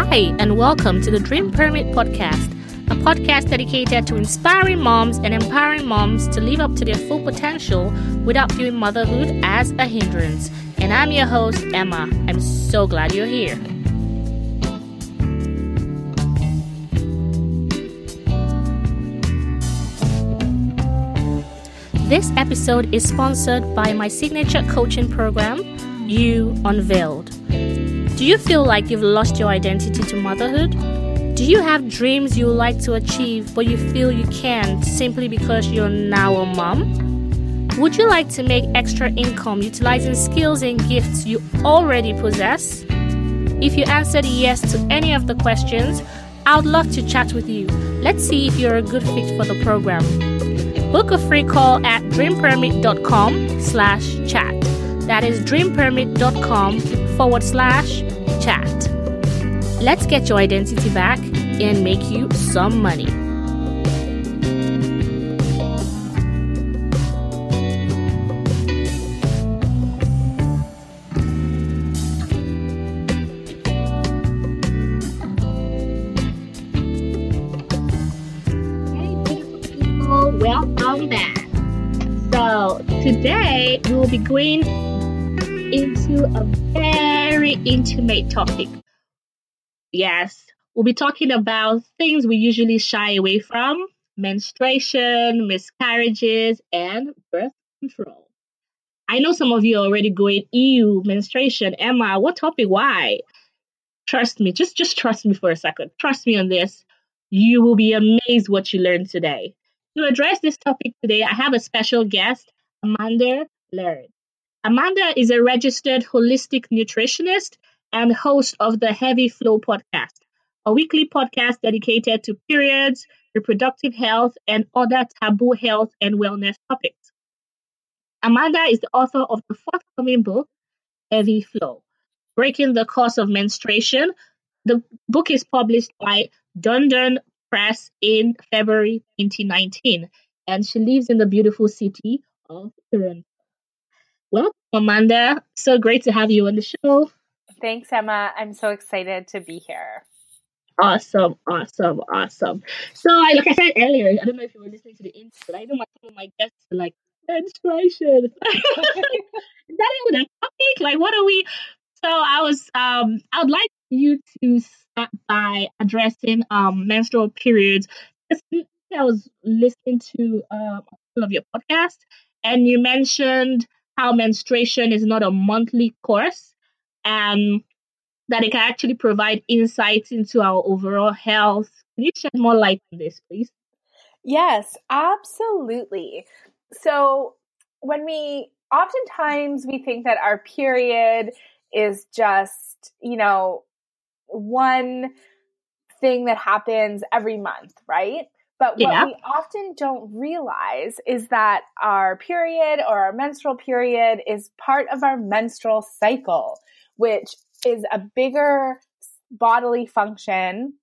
Hi, and welcome to the Dream Pyramid Podcast, a podcast dedicated to inspiring moms and empowering moms to live up to their full potential without viewing motherhood as a hindrance. And I'm your host, Emma. I'm so glad you're here. This episode is sponsored by my signature coaching program, You Unveiled. Do you feel like you've lost your identity to motherhood? Do you have dreams you like to achieve but you feel you can't simply because you're now a mom? Would you like to make extra income utilizing skills and gifts you already possess? If you answered yes to any of the questions, I would love to chat with you. Let's see if you're a good fit for the program. Book a free call at dreampermit.com slash chat. That is dreampermit.com forward slash chat. Let's get your identity back and make you some money. welcome back. So today we will be going into a very intimate topic. Yes, we'll be talking about things we usually shy away from menstruation, miscarriages, and birth control. I know some of you are already going, ew, menstruation. Emma, what topic? Why? Trust me, just just trust me for a second. Trust me on this. You will be amazed what you learn today. To address this topic today, I have a special guest, Amanda Laird. Amanda is a registered holistic nutritionist and host of the Heavy Flow podcast, a weekly podcast dedicated to periods, reproductive health, and other taboo health and wellness topics. Amanda is the author of the forthcoming book, Heavy Flow Breaking the Curse of Menstruation. The book is published by Dundurn Press in February 2019, and she lives in the beautiful city of Toronto. Well, Amanda, so great to have you on the show. Thanks, Emma. I'm so excited to be here. Awesome, awesome, awesome. So, I, like I said earlier, I don't know if you were listening to the intro, but I know my, some of my guests are like, menstruation. Is that even a topic? Like, what are we? So, I was, um, I would like you to start by addressing um menstrual periods. I was listening to um, of your podcast, and you mentioned how menstruation is not a monthly course and that it can actually provide insights into our overall health. Can you shed more light on this, please? Yes, absolutely. So, when we oftentimes we think that our period is just, you know, one thing that happens every month, right? But what yeah. we often don't realize is that our period or our menstrual period is part of our menstrual cycle, which is a bigger bodily function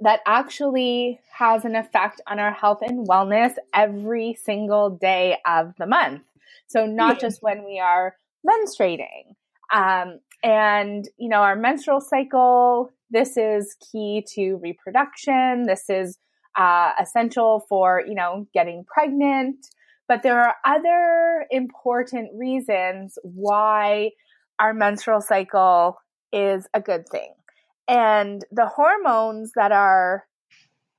that actually has an effect on our health and wellness every single day of the month. So not just when we are menstruating. Um, and, you know, our menstrual cycle, this is key to reproduction. This is uh, essential for, you know, getting pregnant. But there are other important reasons why our menstrual cycle is a good thing. And the hormones that are,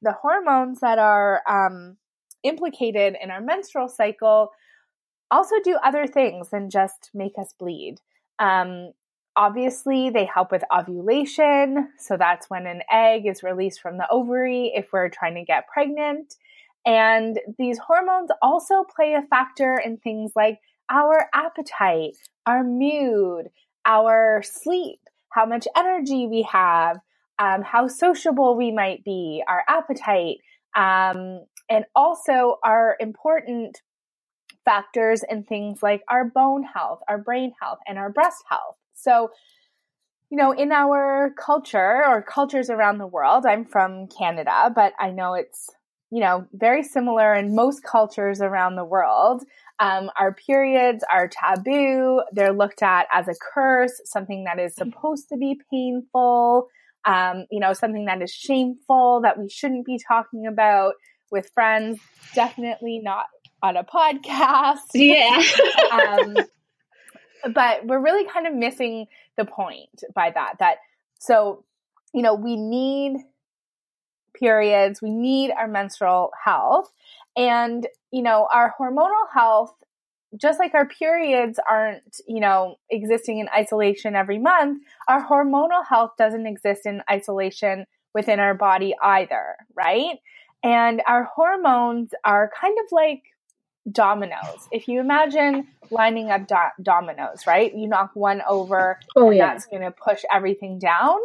the hormones that are um, implicated in our menstrual cycle also do other things than just make us bleed. Um, Obviously, they help with ovulation. So that's when an egg is released from the ovary if we're trying to get pregnant. And these hormones also play a factor in things like our appetite, our mood, our sleep, how much energy we have, um, how sociable we might be, our appetite, um, and also our important factors in things like our bone health, our brain health, and our breast health. So, you know, in our culture or cultures around the world, I'm from Canada, but I know it's, you know, very similar in most cultures around the world. Um, our periods are taboo. They're looked at as a curse, something that is supposed to be painful. um, you know, something that is shameful that we shouldn't be talking about with friends. Definitely not on a podcast. Yeah. um, but we're really kind of missing the point by that. That so, you know, we need periods, we need our menstrual health, and you know, our hormonal health just like our periods aren't, you know, existing in isolation every month, our hormonal health doesn't exist in isolation within our body either, right? And our hormones are kind of like dominoes. If you imagine lining up do- dominoes, right? You knock one over oh, and yeah. that's going to push everything down.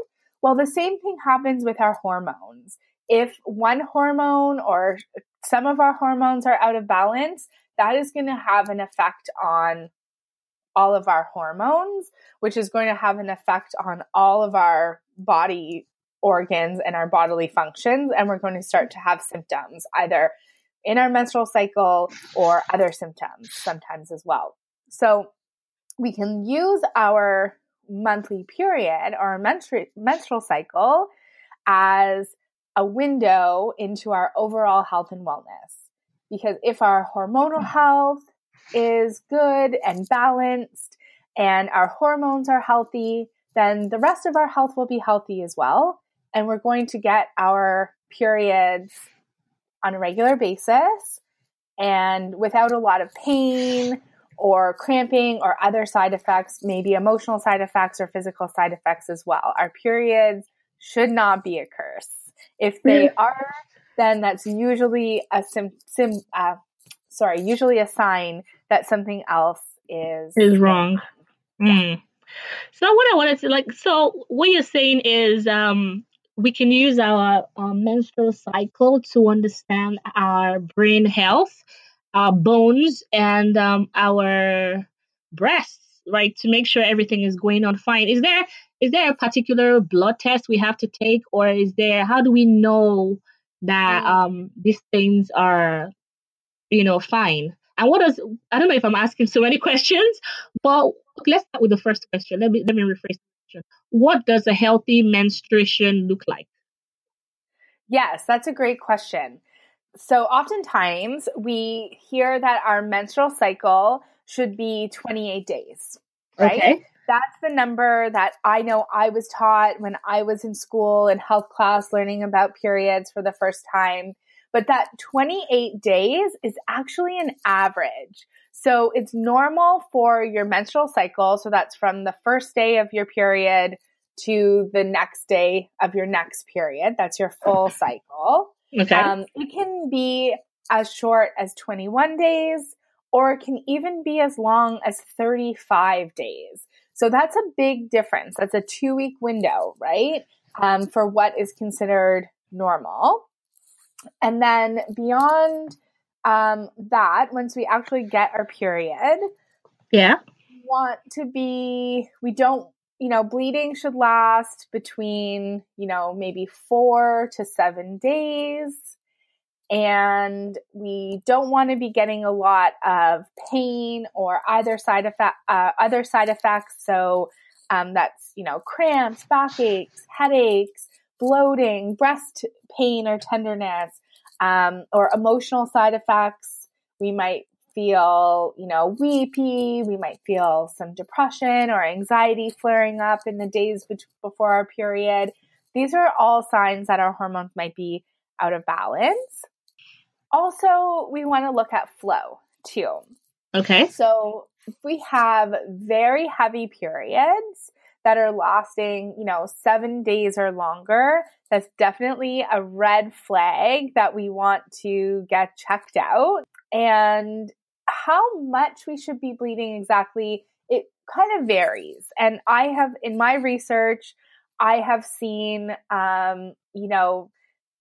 Well, the same thing happens with our hormones. If one hormone or some of our hormones are out of balance, that is going to have an effect on all of our hormones, which is going to have an effect on all of our body organs and our bodily functions. And we're going to start to have symptoms either in our menstrual cycle or other symptoms sometimes as well. So we can use our monthly period or menstru- menstrual cycle as a window into our overall health and wellness. Because if our hormonal health is good and balanced and our hormones are healthy, then the rest of our health will be healthy as well. And we're going to get our periods on a regular basis and without a lot of pain or cramping or other side effects, maybe emotional side effects or physical side effects as well. Our periods should not be a curse. If they are then that's usually a sim, sim uh, sorry, usually a sign that something else is is wrong. Mm. So what I wanted to like, so what you're saying is, um, we can use our, our menstrual cycle to understand our brain health, our bones, and um, our breasts, right? To make sure everything is going on fine. Is there is there a particular blood test we have to take, or is there? How do we know that um these things are you know fine and what does i don't know if i'm asking so many questions but let's start with the first question let me let me rephrase what does a healthy menstruation look like? Yes that's a great question. So oftentimes we hear that our menstrual cycle should be 28 days right? Okay. That's the number that I know I was taught when I was in school in health class learning about periods for the first time. But that 28 days is actually an average. So it's normal for your menstrual cycle. So that's from the first day of your period to the next day of your next period. That's your full cycle. Okay. Um, it can be as short as 21 days, or it can even be as long as 35 days. So that's a big difference. That's a two week window, right? Um, for what is considered normal. And then beyond um, that, once we actually get our period, yeah, we want to be, we don't, you know, bleeding should last between, you know, maybe four to seven days. And we don't want to be getting a lot of pain or either side effect, uh, other side effects. So um, that's you know cramps, backaches, headaches, bloating, breast pain or tenderness, um, or emotional side effects. We might feel you know weepy. We might feel some depression or anxiety flaring up in the days before our period. These are all signs that our hormones might be out of balance also, we want to look at flow too. Okay. So if we have very heavy periods that are lasting, you know, seven days or longer, that's definitely a red flag that we want to get checked out. And how much we should be bleeding exactly, it kind of varies. And I have, in my research, I have seen, um, you know,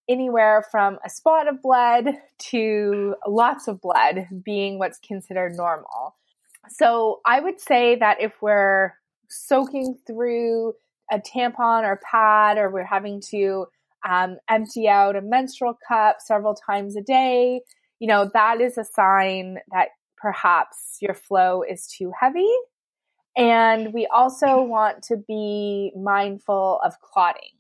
anywhere from a spot of blood to lots of blood being what's considered normal. So I would say that if we're soaking through a tampon or pad, or we're having to um, empty out a menstrual cup several times a day, you know, that is a sign that perhaps your flow is too heavy. And we also want to be mindful of clotting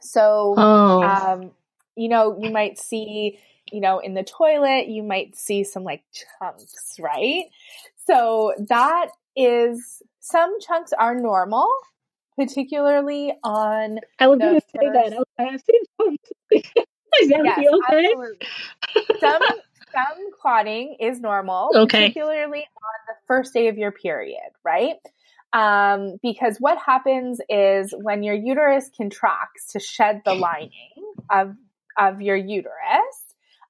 So, Oh. um, you know, you might see, you know, in the toilet, you might see some like chunks, right? So that is some chunks are normal, particularly on I was going to say that. I, have seen some. Is yes, okay? Some some clotting is normal, Okay. particularly on the first day of your period, right? Um, because what happens is when your uterus contracts to shed the lining of of your uterus,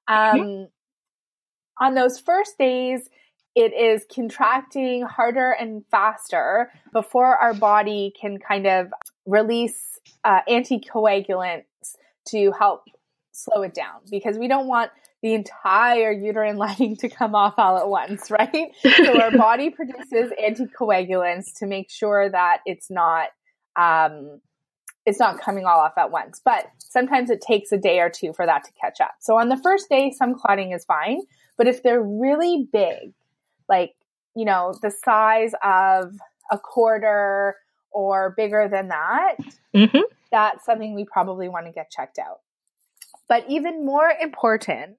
um, on those first days, it is contracting harder and faster before our body can kind of release uh, anticoagulants to help slow it down because we don't want the entire uterine lining to come off all at once, right? So our body produces anticoagulants to make sure that it's not um, it's not coming all off at once. But sometimes it takes a day or two for that to catch up. So on the first day, some clotting is fine, but if they're really big, like you know the size of a quarter or bigger than that, hmm that's something we probably want to get checked out. But even more important,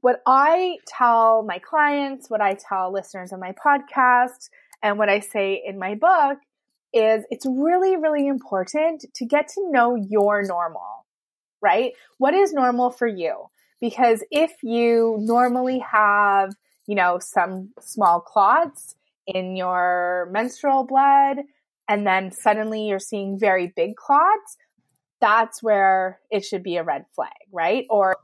what I tell my clients, what I tell listeners of my podcast, and what I say in my book is it's really, really important to get to know your normal, right? What is normal for you? Because if you normally have, you know, some small clots in your menstrual blood, and then suddenly you're seeing very big clots, that's where it should be a red flag, right? Or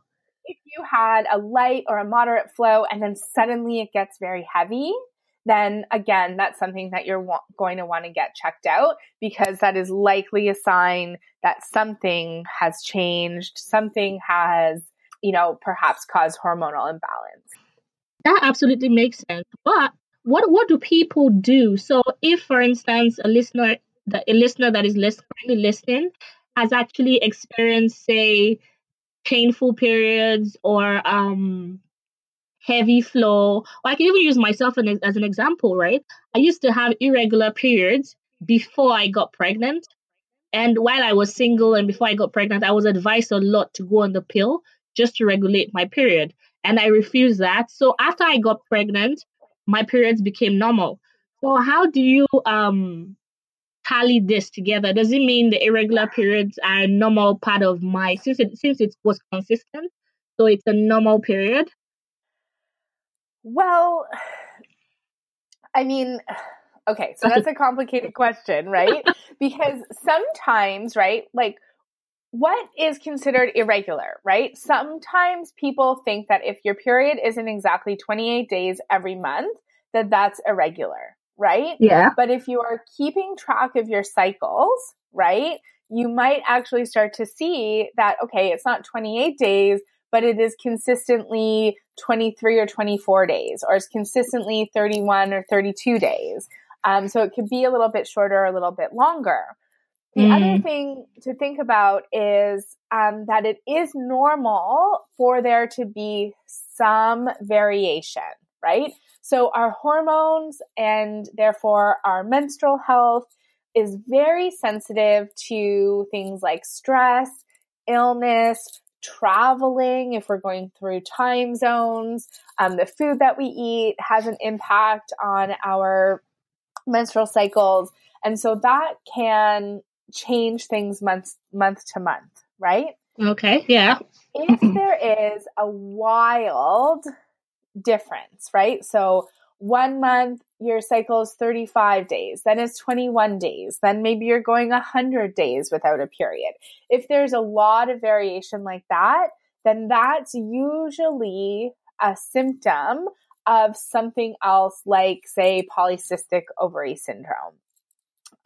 if you had a light or a moderate flow and then suddenly it gets very heavy, then again, that's something that you're wa- going to want to get checked out because that is likely a sign that something has changed, something has, you know, perhaps caused hormonal imbalance. That absolutely makes sense. But what what do people do? So, if, for instance, a listener the, a listener that is currently listening has actually experienced, say, painful periods or um heavy flow, or I can even use myself an, as an example, right? I used to have irregular periods before I got pregnant. And while I was single and before I got pregnant, I was advised a lot to go on the pill just to regulate my period. And I refused that. So after I got pregnant, my periods became normal. So how do you um tally this together? Does it mean the irregular periods are a normal part of my since it since it was consistent? So it's a normal period? Well, I mean, okay, so that's a complicated question, right? because sometimes, right, like what is considered irregular, right? Sometimes people think that if your period isn't exactly 28 days every month, that that's irregular, right? Yeah. But if you are keeping track of your cycles, right, you might actually start to see that, okay, it's not 28 days, but it is consistently 23 or 24 days, or it's consistently 31 or 32 days. Um, so it could be a little bit shorter, or a little bit longer. The Mm. other thing to think about is um, that it is normal for there to be some variation, right? So our hormones and therefore our menstrual health is very sensitive to things like stress, illness, traveling, if we're going through time zones. Um, the food that we eat has an impact on our menstrual cycles. And so that can change things month month to month, right? Okay. Yeah. If there is a wild difference, right? So one month your cycle is 35 days, then it's 21 days, then maybe you're going 100 days without a period. If there's a lot of variation like that, then that's usually a symptom of something else like say polycystic ovary syndrome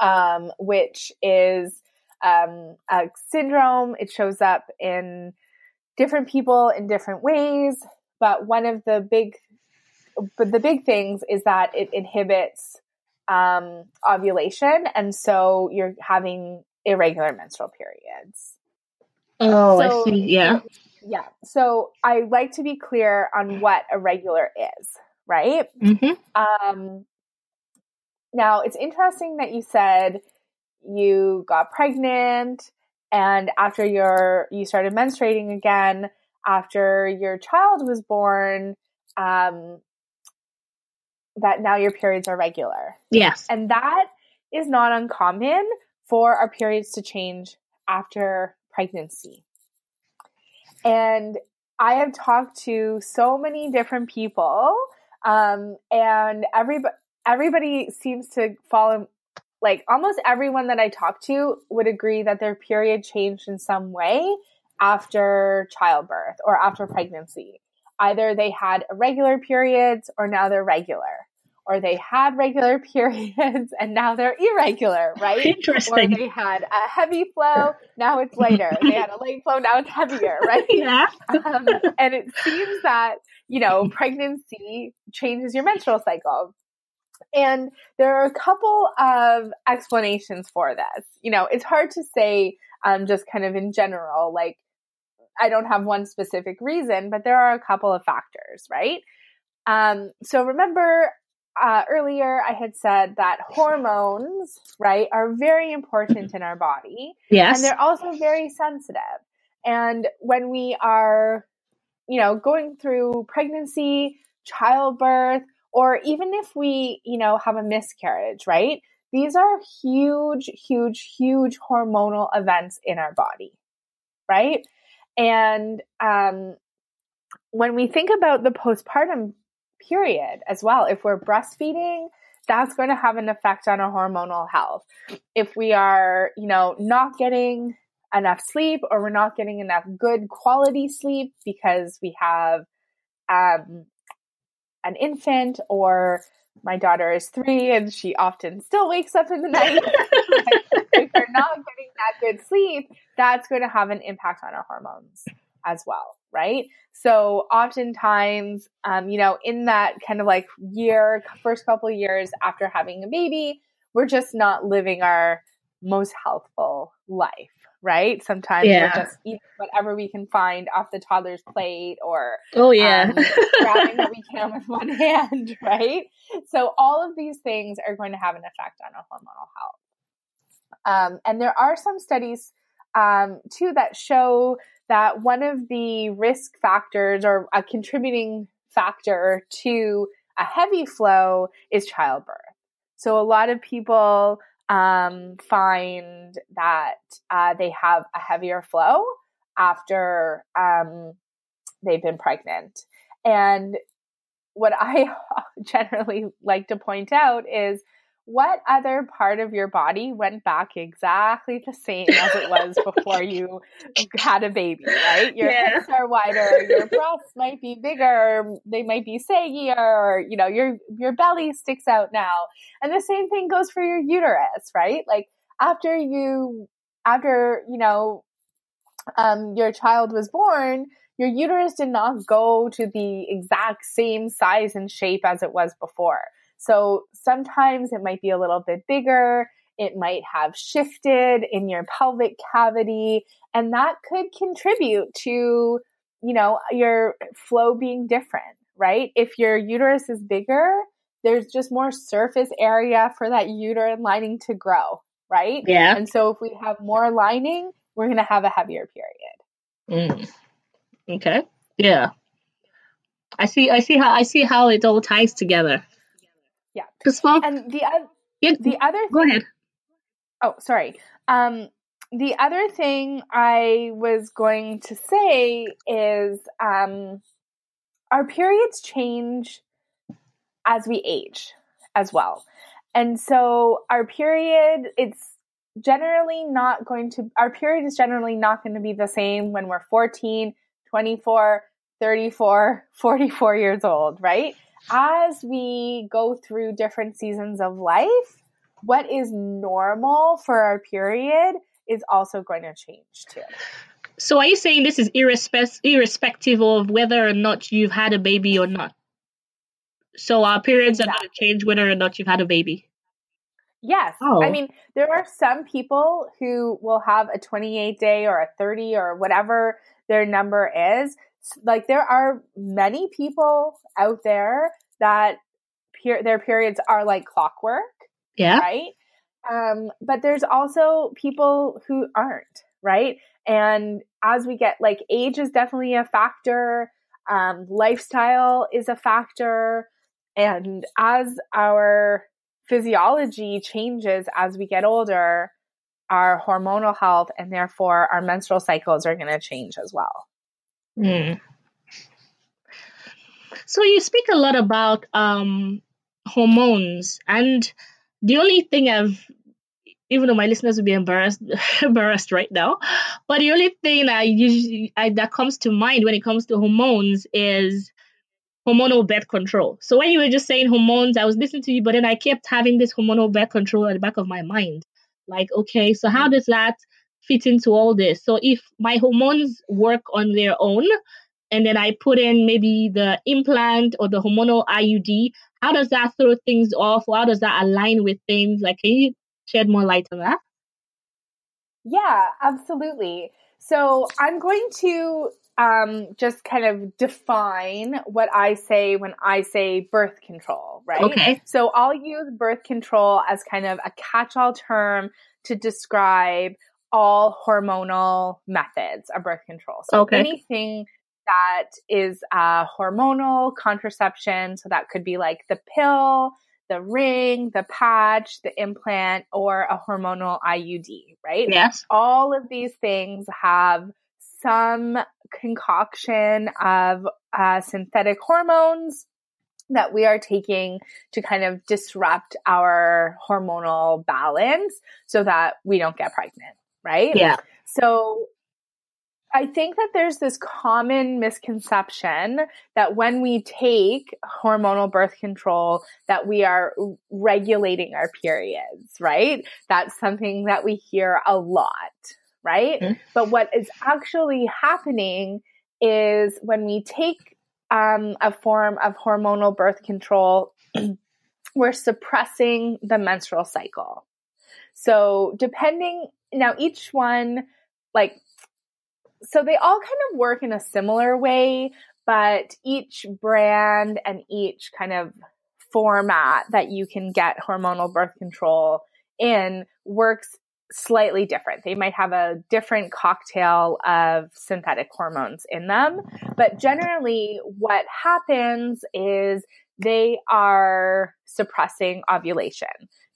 um, which is um, a syndrome. It shows up in different people in different ways, but one of the big, but the big things is that it inhibits um, ovulation, and so you're having irregular menstrual periods. Oh, So- I see. Yeah. Yeah. So I like to be clear on what irregular is, right? hmm Um, now it's interesting that you said you got pregnant and after your you started menstruating again after your child was born um, that now your periods are regular Yes. and that is not uncommon for our periods to change after pregnancy and i have talked to so many different people um, and everybody everybody seems to fall in like almost everyone that I talk to would agree that their period changed in some way after childbirth or after pregnancy. Either they had irregular periods or now they're regular. Or they had regular periods and now they're irregular, right? Interesting. Or they had a heavy flow, now it's lighter. they had a light flow, now it's heavier, right? yeah. um, and it seems that you know pregnancy changes your menstrual cycle and there are a couple of explanations for this you know it's hard to say um, just kind of in general like i don't have one specific reason but there are a couple of factors right um, so remember uh, earlier i had said that hormones right are very important in our body Yes. and they're also very sensitive. And when we are, you know, going through pregnancy, childbirth, or even if we, you know, have a miscarriage, right? These are huge, huge, huge hormonal events in our body, right? And um, when we think about the postpartum period as well, if we're breastfeeding, that's going to have an effect on our hormonal health. If we are, you know, not getting enough sleep or we're not getting enough good quality sleep because we have um, an infant or my daughter is three and she often still wakes up in the night. if we're not getting that good sleep, that's going to have an impact on our hormones as well, right? So oftentimes, um, you know, in that kind of like year, first couple years after having a baby, we're just not living our most healthful life, right? Sometimes Yeah. we're just eating whatever we can find off the toddler's plate or oh yeah. um, grabbing what we can with one hand, right? So all of these things are going to have an effect on our hormonal health. Um, and there are some studies um, too that show that one of the risk factors or a contributing factor to a heavy flow is childbirth. So a lot of people um, find that uh, they have a heavier flow after um, they've been pregnant. And what I generally like to point out is what other part of your body went back exactly the same as it was before you had a baby, right? Your Yeah. hips are wider, your breasts might be bigger, they might be saggier, or you know, your your belly sticks out now. And the same thing goes for your uterus, right? Like after you after, you know, um, your child was born, your uterus did not go to the exact same size and shape as it was before. So sometimes it might be a little bit bigger. It might have shifted in your pelvic cavity, and that could contribute to, you know, your flow being different, right? If your uterus is bigger, there's just more surface area for that uterine lining to grow, right? Yeah. And so if we have more lining, we're going to have a heavier period. Mm. Okay. Yeah. I see. I see how. I see how it all ties together. Yeah. Because well, And the oth- yeah, the other go ahead. Oh, sorry. Um, the other thing I was going to say is um, our periods change as we age as well. And so our period, it's generally not going to, our period is generally not going to be the same when we're 14, 24, 34, 44 years old, right? As we go through different seasons of life, what is normal for our period is also going to change too. So are you saying this is irrespective irrespective of whether or not you've had a baby or not? So our periods are going to change whether or not you've had a baby. Yes. Oh. I mean, there are some people who will have a 28 day or a 30 or whatever their number is. Like, there are many people out there that per- their periods are like clockwork, Yeah. right? Um, but there's also people who aren't, right? And as we get like age is definitely a factor, um, lifestyle is a factor, and as our physiology changes as we get older, our hormonal health and therefore our menstrual cycles are going to change as well. Mm. So you speak a lot about um, hormones, and the only thing I've even though my listeners will be embarrassed embarrassed right now, but the only thing I usually I, that comes to mind when it comes to hormones is hormonal birth control. So when you were just saying hormones, I was listening to you, but then I kept having this hormonal birth control at the back of my mind. Like, okay, so how does that fit into all this? So if my hormones work on their own, and then I put in maybe the implant or the hormonal IUD, how does that throw things off? Or how does that align with things? Like, can you shed more light on that? Yeah, absolutely. So I'm going to um, just kind of define what I say when I say birth control, right? Okay. So I'll use birth control as kind of a catch all term to describe all hormonal methods of birth control. So okay. anything that is uh, hormonal contraception, so that could be like the pill, the ring, the patch, the implant, or a hormonal IUD, right? Yes. All of these things have some concoction of uh, synthetic hormones that we are taking to kind of disrupt our hormonal balance so that we don't get pregnant, right? Yeah. So I think that there's this common misconception that when we take hormonal birth control that we are regulating our periods, right? That's something that we hear a lot, right? Mm-hmm. But what is actually happening is when we take um, a form of hormonal birth control, we're suppressing the menstrual cycle. So, depending now, each one, like, so they all kind of work in a similar way, but each brand and each kind of format that you can get hormonal birth control in works slightly different. They might have a different cocktail of synthetic hormones in them, but generally what happens is they are suppressing ovulation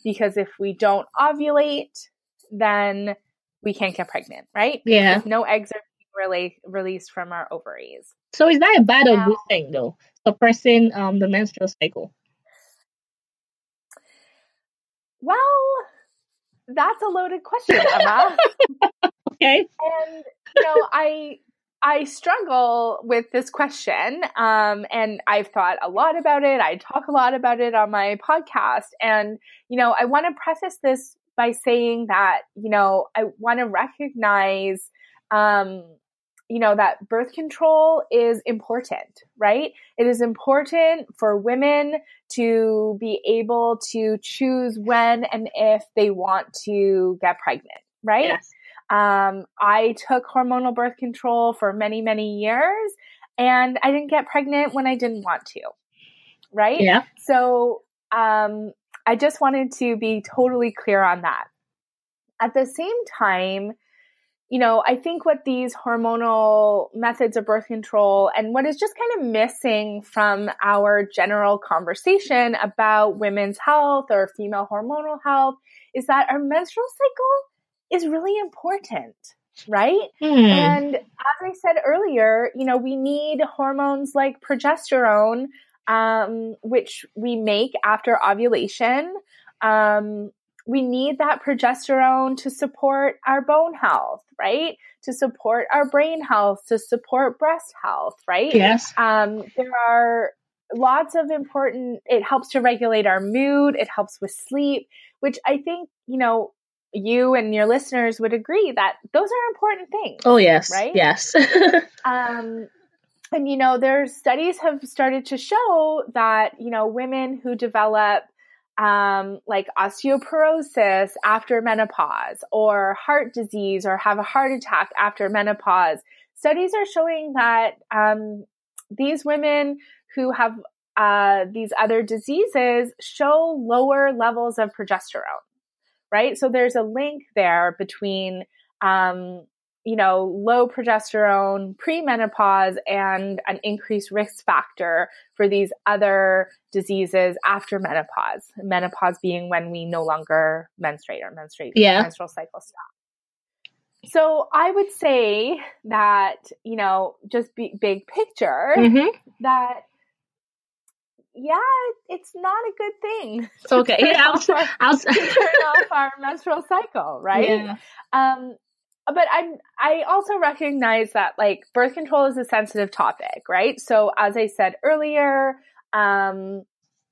because if we don't ovulate, then we can't get pregnant, right? Yeah. If no eggs are being released from our ovaries. So is that a bad or good thing though? Suppressing um, the menstrual cycle? Well, that's a loaded question, Emma. okay. And you know, I I struggle with this question, um, and I've thought a lot about it. I talk a lot about it on my podcast, and you know, I want to preface this by saying that you know I want to recognize um, you know, that birth control is important, right? It is important for women to be able to choose when and if they want to get pregnant, right? Yes. Um, I took hormonal birth control for many, many years and I didn't get pregnant when I didn't want to, right? Yeah. So, um, I just wanted to be totally clear on that. At the same time, you know, I think what these hormonal methods of birth control and what is just kind of missing from our general conversation about women's health or female hormonal health is that our menstrual cycle is really important, right? Hmm. And as I said earlier, you know, we need hormones like progesterone, um, which we make after ovulation. Um, we need that progesterone to support our bone health, right? To support our brain health, to support breast health, right? Yes. Um, there are lots of important, it helps to regulate our mood, it helps with sleep, which I think, you know, you and your listeners would agree that those are important things. Oh, yes. Right? Yes. um, and, you know, there's studies have started to show that, you know, women who develop um, like osteoporosis after menopause or heart disease or have a heart attack after menopause. Studies are showing that um, these women who have uh, these other diseases show lower levels of progesterone, right? So there's a link there between um, you know, low progesterone, premenopause, and an increased risk factor for these other diseases after menopause. Menopause being when we no longer menstruate or menstruate, yeah. menstrual cycle stop. So I would say that, you know, just be, big picture, mm-hmm. that yeah, it's not a good thing. It's Okay, yeah, I'll, our, I'll, turn off our menstrual cycle, right? Yeah. Um, but I'm I also recognize that like birth control is a sensitive topic, right? So as I said earlier, um,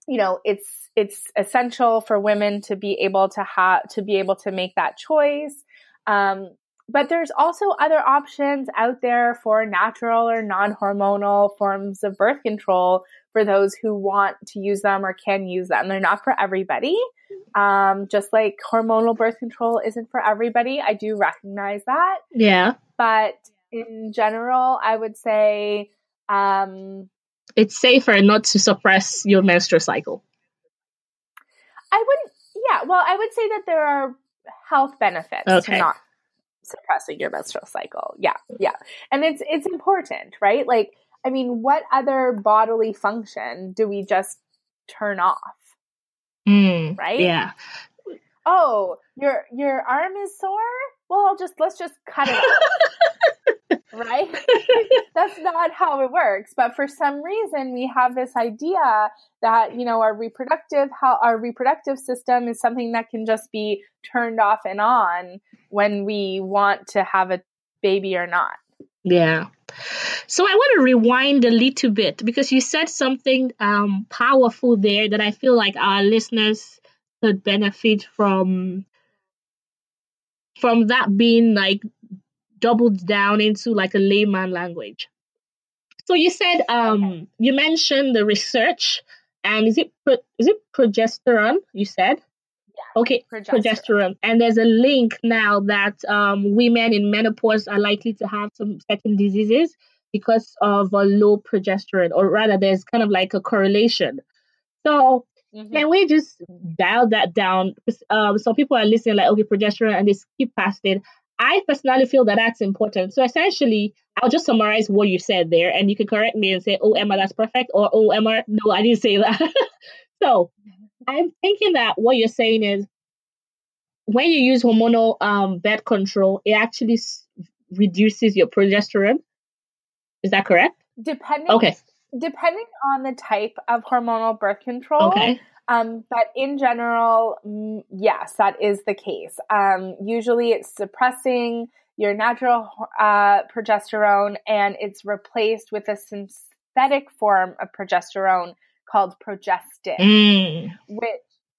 you know, it's it's essential for women to be able to have to be able to make that choice. Um, but there's also other options out there for natural or non-hormonal forms of birth control for those who want to use them or can use them. They're not for everybody. Um, just like hormonal birth control isn't for everybody. I do recognize that. Yeah. But in general, I would say um, it's safer not to suppress your menstrual cycle. I wouldn't, yeah, well, I would say that there are health benefits okay. to not suppressing your menstrual cycle. Yeah, yeah. And it's it's important, right? Like I mean, what other bodily function do we just turn off? Mm, right? Yeah. Oh, your your arm is sore? Well, I'll just let's just cut it off. right? That's not how it works. But for some reason, we have this idea that you know our reproductive how our reproductive system is something that can just be turned off and on when we want to have a baby or not. Yeah. So I want to rewind a little bit because you said something um, powerful there that I feel like our listeners could benefit from from that being like doubled down into like a layman language. So you said um you mentioned the research and is it is it progesterone you said? Okay, progesterone. progesterone. And there's a link now that um, women in menopause are likely to have some certain diseases because of a low progesterone, or rather, there's kind of like a correlation. So, mm-hmm. can we just dial that down? Um, some people are listening, like, okay, progesterone, and they skip past it. I personally feel that that's important. So, essentially, I'll just summarize what you said there, and you can correct me and say, oh, Emma, that's perfect, or oh, Emma, no, I didn't say that. so, I'm thinking that what you're saying is when you use hormonal um, birth control, it actually s- reduces your progesterone. Is that correct? Depending. Okay. Depending on the type of hormonal birth control. Okay. Um, but in general, mm, yes, that is the case. Um, usually it's suppressing your natural uh, progesterone and it's replaced with a synthetic form of progesterone called progestin, mm. which,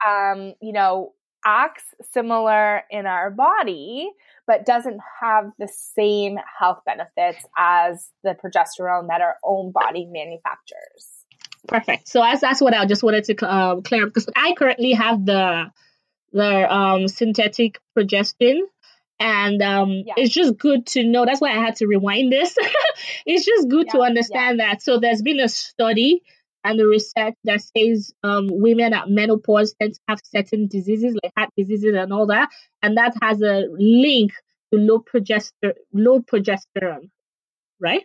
um, you know, acts similar in our body, but doesn't have the same health benefits as the progesterone that our own body manufactures. Perfect. So as that's what I just wanted to um, clear because I currently have the the um, synthetic progestin. And um, yeah. it's just good to know. That's why I had to rewind this. it's just good yeah, to understand yeah. that. So there's been a study and the research that says um, women at menopause tend to have certain diseases like heart diseases and all that, and that has a link to low progester low progesterone, right?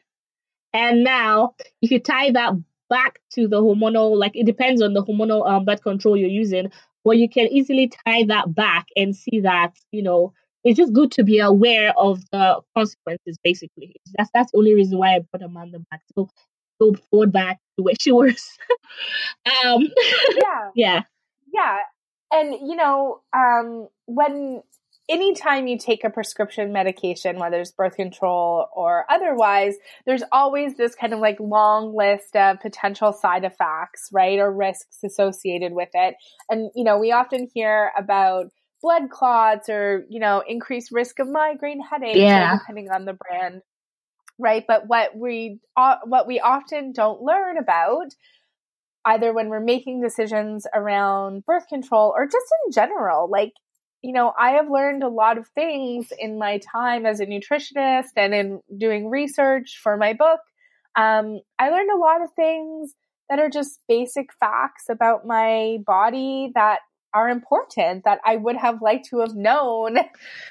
And now, if you tie that back to the hormonal, like it depends on the hormonal um, birth control you're using, but you can easily tie that back and see that you know it's just good to be aware of the consequences. Basically, that's that's the only reason why I put Amanda back. So go forward back where she was. um, yeah. Yeah. Yeah. And, you know, um, when anytime you take a prescription medication, whether it's birth control or otherwise, there's always this kind of like long list of potential side effects, right? Or risks associated with it. And, you know, we often hear about blood clots or, you know, increased risk of migraine headaches, yeah. depending on the brand right? But what we uh, what we often don't learn about either when we're making decisions around birth control or just in general, like you know, I have learned a lot of things in my time as a nutritionist and in doing research for my book. Um, I learned a lot of things that are just basic facts about my body that are important that I would have liked to have known,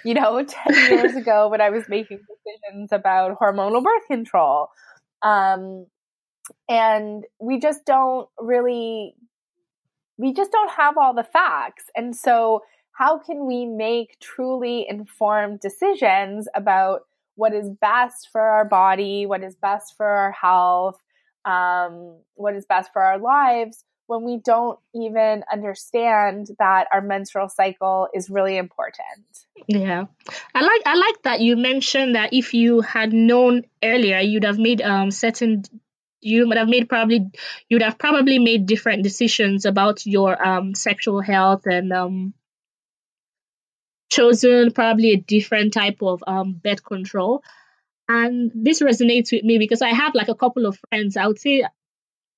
you know, 10 years ago when I was making decisions about hormonal birth control. Um, and we just don't really, we just don't have all the facts. And so, how can we make truly informed decisions about what is best for our body, what is best for our health, um, what is best for our lives when we don't even understand that our menstrual cycle is really important. Yeah. I like I like that you mentioned that if you had known earlier you'd have made um certain you would have made probably you'd have probably made different decisions about your um sexual health and um chosen probably a different type of um birth control. And this resonates with me because I have like a couple of friends, I would say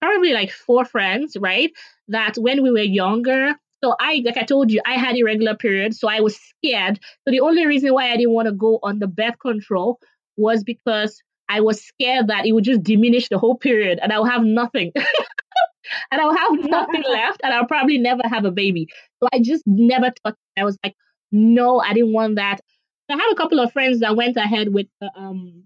probably like four friends, right? That when we were younger, so I, like I told you, I had irregular periods, so I was scared. So the only reason why I didn't want to go on the birth control was because I was scared that it would just diminish the whole period and I'll have nothing. and I'll have nothing left and I'll probably never have a baby. So I just never thought I was like, no, I didn't want that. I have a couple of friends that went ahead with the um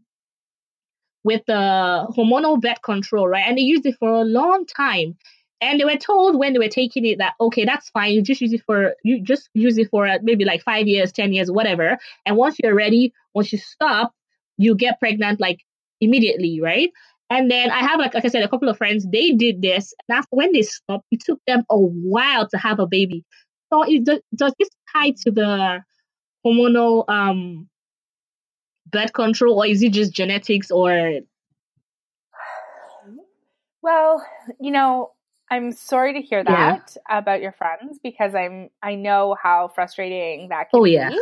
with the hormonal birth control, right? And they used it for a long time. And they were told when they were taking it that okay, that's fine. You just use it for you just use it for maybe like five years, ten years, whatever. And once you're ready, once you stop, you get pregnant like immediately, right? And then I have like like I said, a couple of friends. They did this, and after when they stopped, it took them a while to have a baby. So it does, does this tie to the hormonal um birth control or is it just genetics or well you know i'm sorry to hear that yeah. about your friends because i'm i know how frustrating that can oh, yeah. be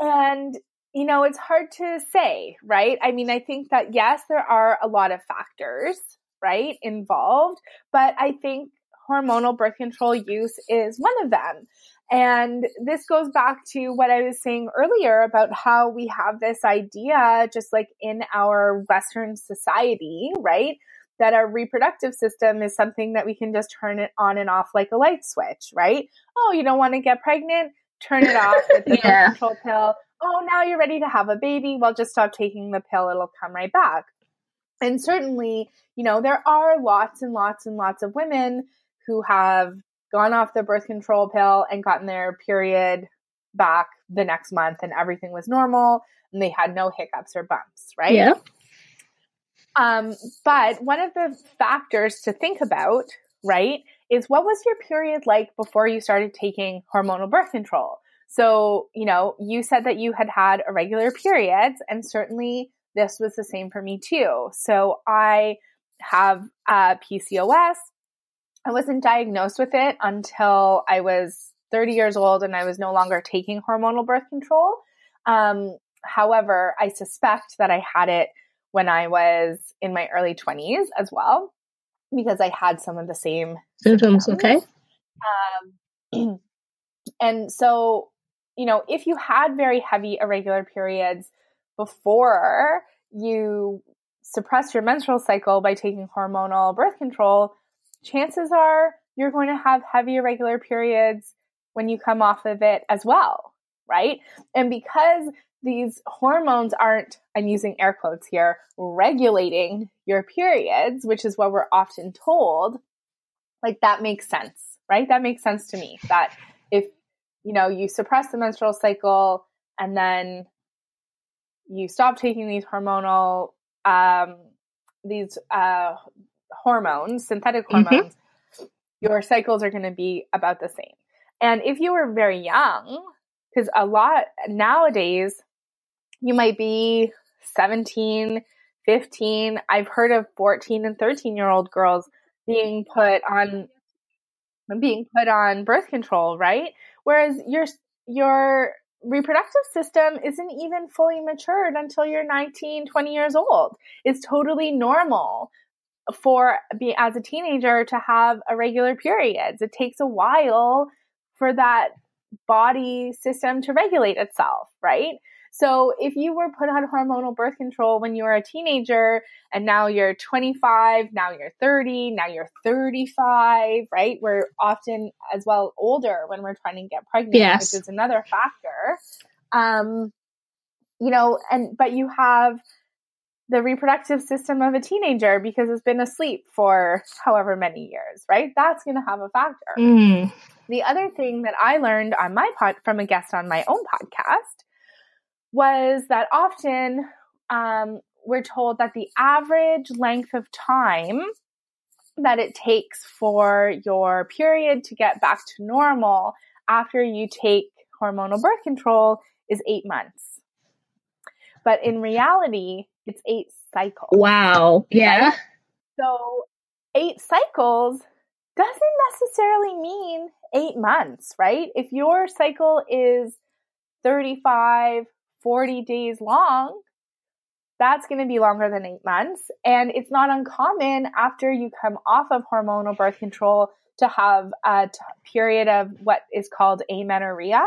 and you know it's hard to say right i mean i think that yes there are a lot of factors right involved but i think hormonal birth control use is one of them and this goes back to what I was saying earlier about how we have this idea, just like in our Western society, right? That our reproductive system is something that we can just turn it on and off like a light switch, right? Oh, you don't want to get pregnant? Turn it off with the yeah. control pill. Oh, now you're ready to have a baby. Well, just stop taking the pill. It'll come right back. And certainly, you know, there are lots and lots and lots of women who have gone off the birth control pill and gotten their period back the next month and everything was normal and they had no hiccups or bumps, right? Yeah. Um, but one of the factors to think about, right, is what was your period like before you started taking hormonal birth control? So, you know, you said that you had had irregular periods, and certainly this was the same for me too. So, I have uh, PCOS, I wasn't diagnosed with it until I was 30 years old and I was no longer taking hormonal birth control. Um, however, I suspect that I had it when I was in my early 20s as well, because I had some of the same symptoms. symptoms. Okay. Um, and so, you know, if you had very heavy irregular periods before you suppress your menstrual cycle by taking hormonal birth control, chances are you're going to have heavy irregular periods when you come off of it as well, right? And because these hormones aren't, I'm using air quotes here, regulating your periods, which is what we're often told, like that makes sense, right? That makes sense to me that if, you know, you suppress the menstrual cycle and then you stop taking these hormonal, um, these, uh, hormones, synthetic mm-hmm. hormones, mm-hmm. your cycles are going to be about the same. And if you were very young, because a lot nowadays, you might be 17, 15. I've heard of 14 and 13 year old girls being put on being put on birth control, right? Whereas your your reproductive system isn't even fully matured until you're 19, 20 years old. It's totally normal for be as a teenager to have irregular periods. It takes a while for that body system to regulate itself, right? So if you were put on hormonal birth control when you were a teenager and now you're 25, now you're 30, now you're 35, right? We're often as well older when we're trying to get pregnant, yes. which is another factor. Um, you know, and but you have the reproductive system of a teenager because it's been asleep for however many years, right? That's going to have a factor. Mm. The other thing that I learned on my pod from a guest on my own podcast was that often um, we're told that the average length of time that it takes for your period to get back to normal after you take hormonal birth control is eight months. But in reality, it's eight cycles. Wow. Yeah. Right? So eight cycles doesn't necessarily mean eight months, right? If your cycle is 35, 40 days long, that's going to be longer than eight months. And it's not uncommon after you come off of hormonal birth control to have a t- period of what is called amenorrhea.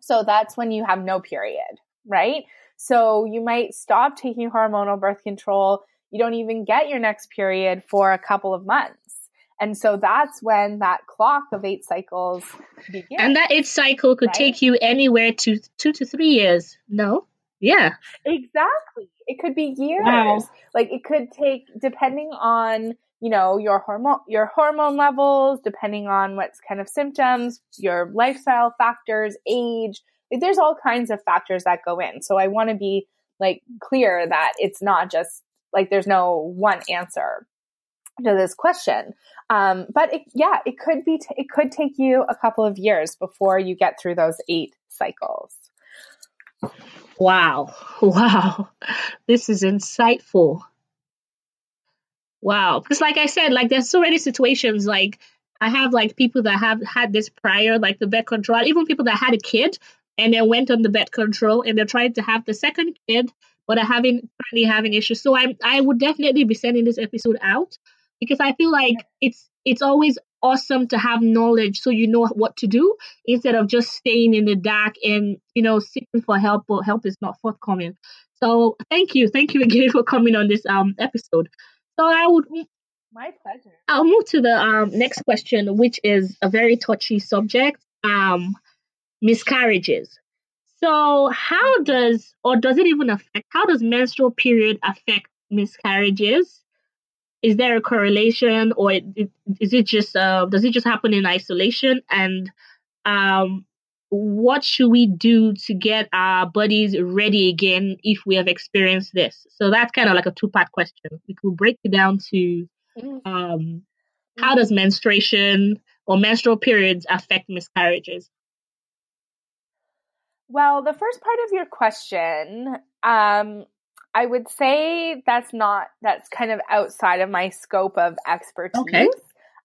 So that's when you have no period, right? So you might stop taking hormonal birth control. You don't even get your next period for a couple of months. And so that's when that clock of eight cycles begins. And that eight cycle could right? take you anywhere to two to three years. No? Yeah. Exactly. It could be years. Wow. Like it could take depending on, you know, your hormone your hormone levels, depending on what's kind of symptoms, your lifestyle factors, age. Like, there's all kinds of factors that go in. So I want to be like clear that it's not just like there's no one answer to this question. Um, but it, yeah, it could be, t- it could take you a couple of years before you get through those eight cycles. Wow. Wow. This is insightful. Wow. Because like I said, like there's so many situations like I have like people that have had this prior, like the birth control, even people that had a kid and then went on the birth control and they're trying to have the second kid, but are having currently having issues. So I I would definitely be sending this episode out because I feel like it's it's always awesome to have knowledge so you know what to do instead of just staying in the dark and you know seeking for help but help is not forthcoming. So thank you. Thank you again for coming on this um episode. So i would my pleasure. I'll move to the um next question which is a very touchy subject. Um miscarriages. So how does or does it even affect how does menstrual period affect miscarriages? Is there a correlation or is it just uh, does it just happen in isolation? And um, what should we do to get our bodies ready again if we have experienced this? So that's kind of like a two part question. We could break it down to um, how does menstruation or menstrual periods affect miscarriages well the first part of your question um, I would say that's not that's kind of outside of my scope of expertise. Okay.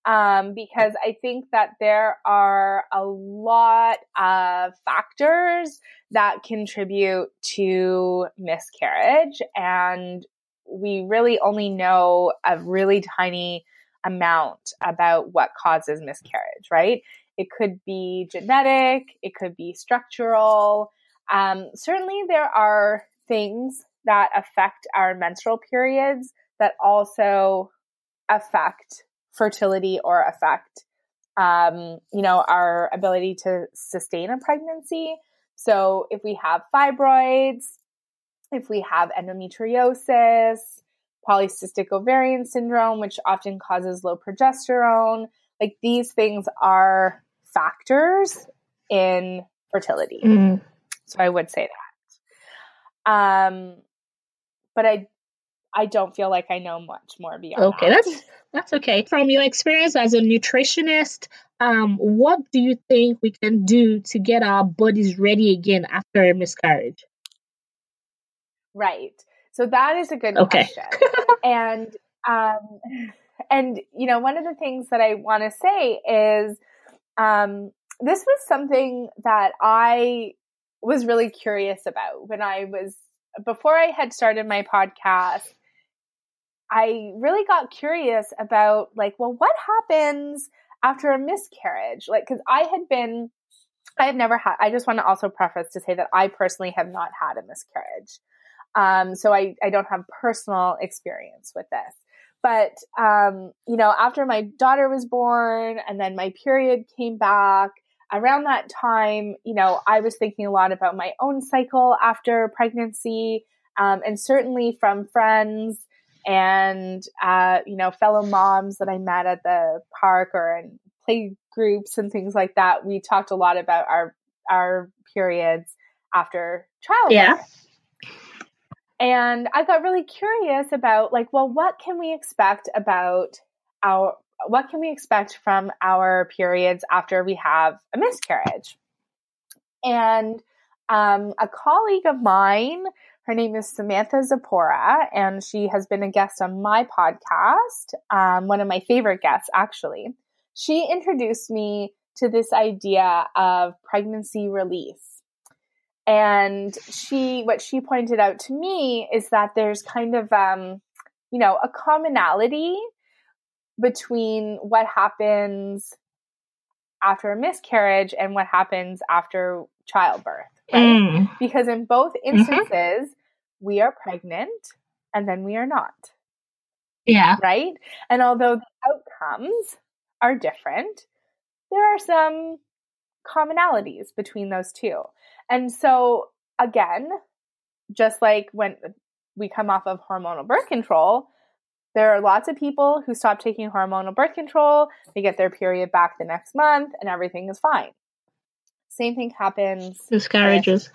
Um, because I think that there are a lot of factors that contribute to miscarriage, and we really only know a really tiny amount about what causes miscarriage, right? It could be genetic, it could be structural. Um, certainly, there are things that affect our menstrual periods that also affect fertility or affect um, you know our ability to sustain a pregnancy so if we have fibroids if we have endometriosis polycystic ovarian syndrome which often causes low progesterone like these things are factors in fertility mm. so i would say that um but I I don't feel like I know much more beyond. Okay, that. that's that's okay. From your experience as a nutritionist, um, what do you think we can do to get our bodies ready again after a miscarriage? Right. So that is a good okay. question. and um and you know, one of the things that I want to say is um this was something that I was really curious about when I was before I had started my podcast, I really got curious about like, well, what happens after a miscarriage? Like, cause I had been, I have never had, I just want to also preface to say that I personally have not had a miscarriage. Um, so I, I don't have personal experience with this. But, um, you know, after my daughter was born and then my period came back, around that time, you know, I was thinking a lot about my own cycle after pregnancy, um, and certainly from friends and uh, you know fellow moms that I met at the park or in play groups and things like that. We talked a lot about our our periods after childbirth. Yeah. And I got really curious about like, well, what can we expect about our what can we expect from our periods after we have a miscarriage? And um, a colleague of mine, her name is Samantha Zapora, and she has been a guest on my podcast, um, one of my favorite guests, actually. She introduced me to this idea of pregnancy release. And she, what she pointed out to me is that there's kind of, um, you know, a commonality between what happens after a miscarriage and what happens after childbirth. Right? Mm. Because in both mm-hmm. instances, mm-hmm. we are pregnant and then we are not. Yeah. Right? And although the outcomes are different, there are some commonalities between those two. And so, again, just like when we come off of hormonal birth control, there are lots of people who stop taking hormonal birth control, they get their period back the next month, and everything is fine. Same thing happens. Miscarriages.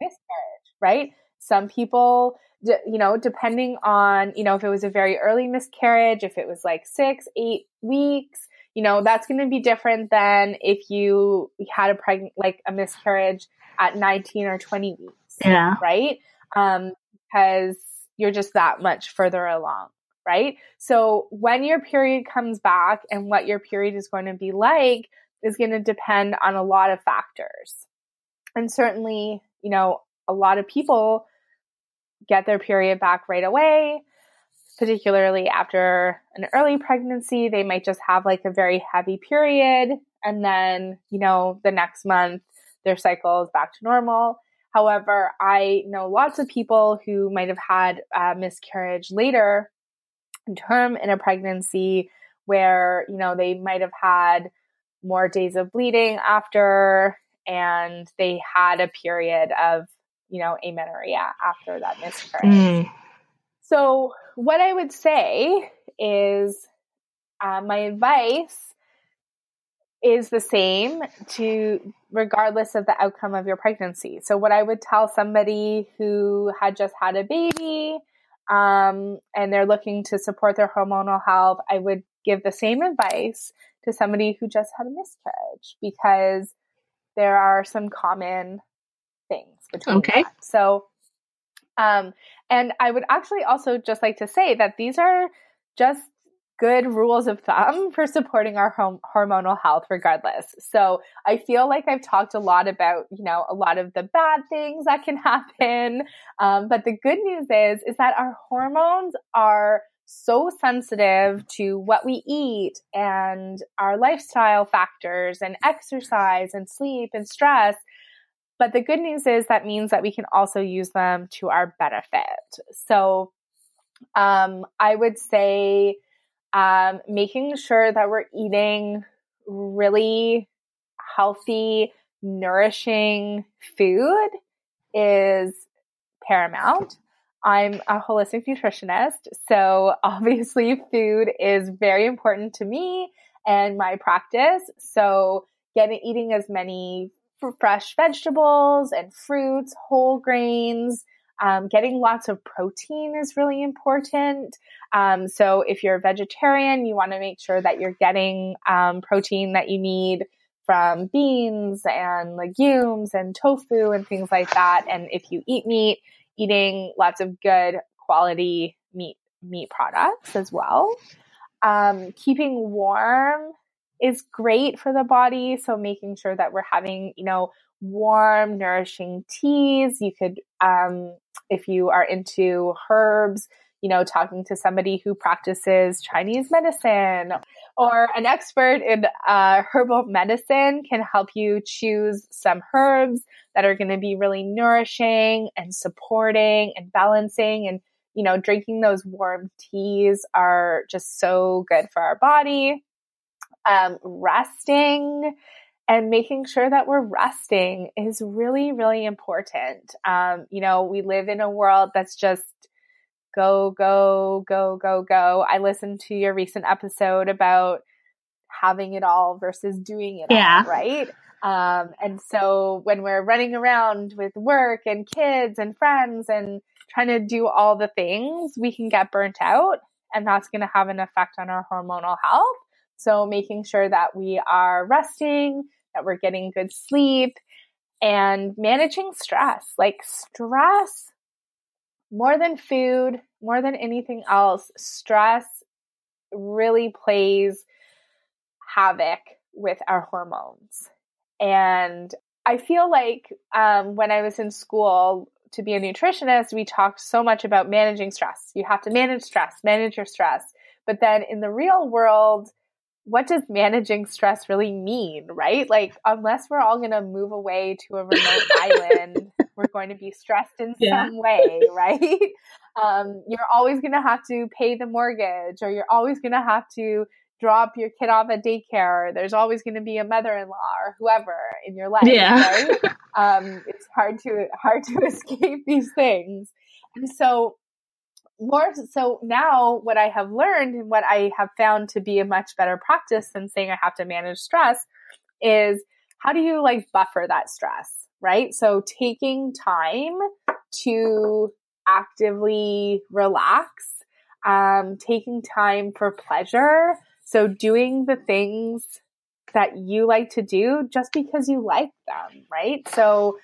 Miscarriage, right? Some people, you know, depending on, you know, if it was a very early miscarriage, if it was like six, eight weeks, you know, that's going to be different than if you had a pregnant, like a miscarriage at 19 or 20 weeks. Yeah. Right. Um, because you're just that much further along. Right. So when your period comes back and what your period is going to be like is going to depend on a lot of factors. And certainly, you know, a lot of people get their period back right away particularly after an early pregnancy, they might just have like a very heavy period. And then, you know, the next month, their cycle is back to normal. However, I know lots of people who might have had a miscarriage later in term in a pregnancy where, you know, they might have had more days of bleeding after and they had a period of, you know, amenorrhea after that miscarriage. Mm. So, what I would say is uh, my advice is the same to regardless of the outcome of your pregnancy. So, what I would tell somebody who had just had a baby um, and they're looking to support their hormonal health, I would give the same advice to somebody who just had a miscarriage because there are some common things between okay. That. So, um, and I would actually also just like to say that these are just good rules of thumb for supporting our home, hormonal health regardless. So I feel like I've talked a lot about, you know, a lot of the bad things that can happen. Um, but the good news is, is that our hormones are so sensitive to what we eat and our lifestyle factors and exercise and sleep and stress but the good news is that means that we can also use them to our benefit. So um, I would say um, making sure that we're eating really healthy, nourishing food is paramount. I'm a holistic nutritionist, so obviously food is very important to me and my practice. So getting eating as many fresh vegetables and fruits, whole grains. Um, getting lots of protein is really important. Um, so if you're a vegetarian, you want to make sure that you're getting um, protein that you need from beans and legumes and tofu and things like that. And if you eat meat, eating lots of good quality meat meat products as well. Um, keeping warm is great for the body. So making sure that we're having, you know, warm, nourishing teas. You could, um, if you are into herbs, you know, talking to somebody who practices Chinese medicine or an expert in uh, herbal medicine can help you choose some herbs that are going to be really nourishing and supporting and balancing. And, you know, drinking those warm teas are just so good for our body um, resting and making sure that we're resting is really, really important. Um, you know, we live in a world that's just go, go, go, go, go. I listened to your recent episode about having it all versus doing it yeah. all, right? Um, and so when we're running around with work and kids and friends and trying to do all the things, we can get burnt out and that's going to have an effect on our hormonal health. So making sure that we are resting, that we're getting good sleep and managing stress. Like stress more than food, more than anything else, stress really plays havoc with our hormones. And I feel like um, when I was in school to be a nutritionist, we talked so much about managing stress. You have to manage stress, manage your stress. But then in the real world, what does managing stress really mean, right? Like, unless we're all going to move away to a remote island, we're going to be stressed in yeah. some way, right? Um, you're always going to have to pay the mortgage, or you're always going to have to drop your kid off at daycare. There's always going to be a mother-in-law or whoever in your life, yeah. right? um, it's hard to hard to escape these things, and so more so now what I have learned and what I have found to be a much better practice than saying I have to manage stress is how do you like buffer that stress, right? So taking time to actively relax, um, taking time for pleasure, so doing the things that you like to do just because you like them, right? So,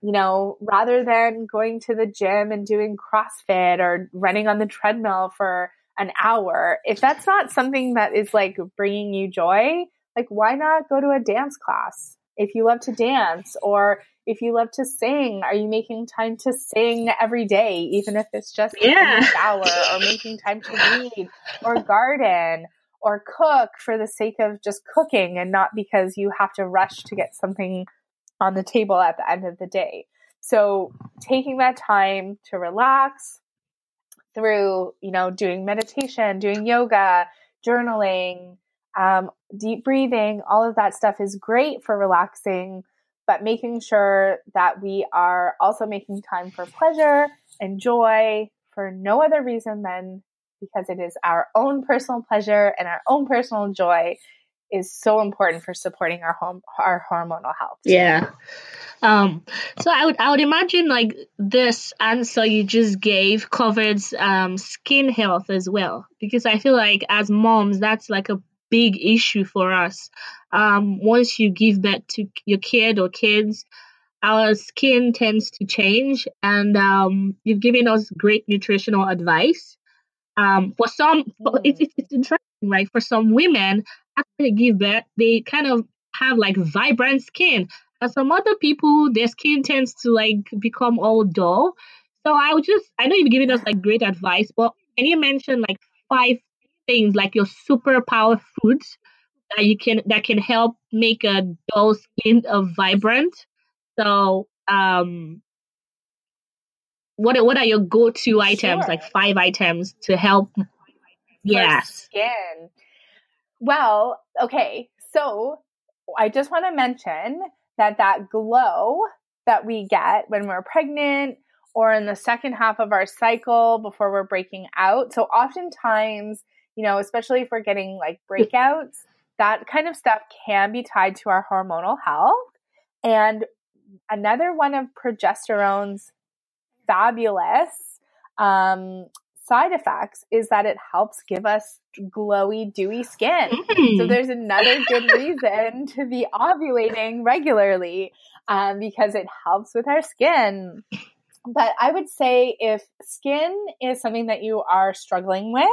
you know, rather than going to the gym and doing CrossFit or running on the treadmill for an hour, if that's not something that is like bringing you joy, like why not go to a dance class? If you love to dance or if you love to sing, are you making time to sing every day, even if it's just yeah. in the shower or making time to read or garden or cook for the sake of just cooking and not because you have to rush to get something on the table at the end of the day. So taking that time to relax through, you know, doing meditation, doing yoga, journaling, um, deep breathing, all of that stuff is great for relaxing, but making sure that we are also making time for pleasure and joy for no other reason than because it is our own personal pleasure and our own personal joy is so important for supporting our home our hormonal health. Yeah. Um so I would I would imagine like this answer you just gave covers um skin health as well because I feel like as moms that's like a big issue for us. Um once you give birth to your kid or kids our skin tends to change and um you've given us great nutritional advice um, for some, mm. it's, it's, it's interesting, right? For some women, after they give birth, they kind of have like vibrant skin. And some other people, their skin tends to like become all dull. So I would just, I know you've given us like great advice, but can you mention like five things, like your superpower foods that you can, that can help make a dull skin a vibrant? So, um, what what are your go to items, sure. like five items to help? Yes. Skin. Well, okay. So I just want to mention that that glow that we get when we're pregnant or in the second half of our cycle before we're breaking out. So oftentimes, you know, especially if we're getting like breakouts, that kind of stuff can be tied to our hormonal health. And another one of progesterone's fabulous um, side effects is that it helps give us glowy, dewy skin. Mm. So there's another good reason to be ovulating regularly um, because it helps with our skin. But I would say if skin is something that you are struggling with,